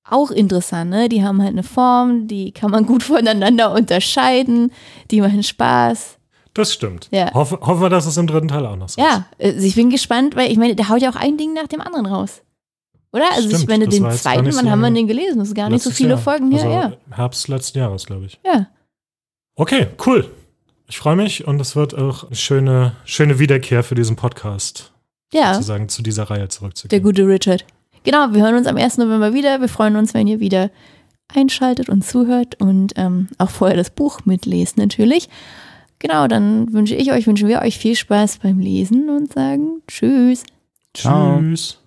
auch interessant. Ne? Die haben halt eine Form, die kann man gut voneinander unterscheiden, die machen Spaß. Das stimmt. Ja. Hoffen, hoffen wir, dass es im dritten Teil auch noch so ist. Ja, also ich bin gespannt, weil ich meine, der haut ja auch ein Ding nach dem anderen raus. Oder? Also ich Stimmt, meine, das den zweiten, wann so haben wir den gelesen? Das ist gar nicht so viele Jahr. Folgen her, also ja. Herbst letzten Jahres, glaube ich. Ja. Okay, cool. Ich freue mich und es wird auch eine schöne, schöne Wiederkehr für diesen Podcast, Ja, sozusagen zu dieser Reihe der zurückzugehen. gute Richard. Genau, wir hören uns am 1. November wieder. Wir freuen uns, wenn ihr wieder einschaltet und zuhört und ähm, auch vorher das Buch mitlest natürlich. Genau, dann wünsche ich euch, wünschen wir euch viel Spaß beim Lesen und sagen Tschüss. Ciao. Tschüss.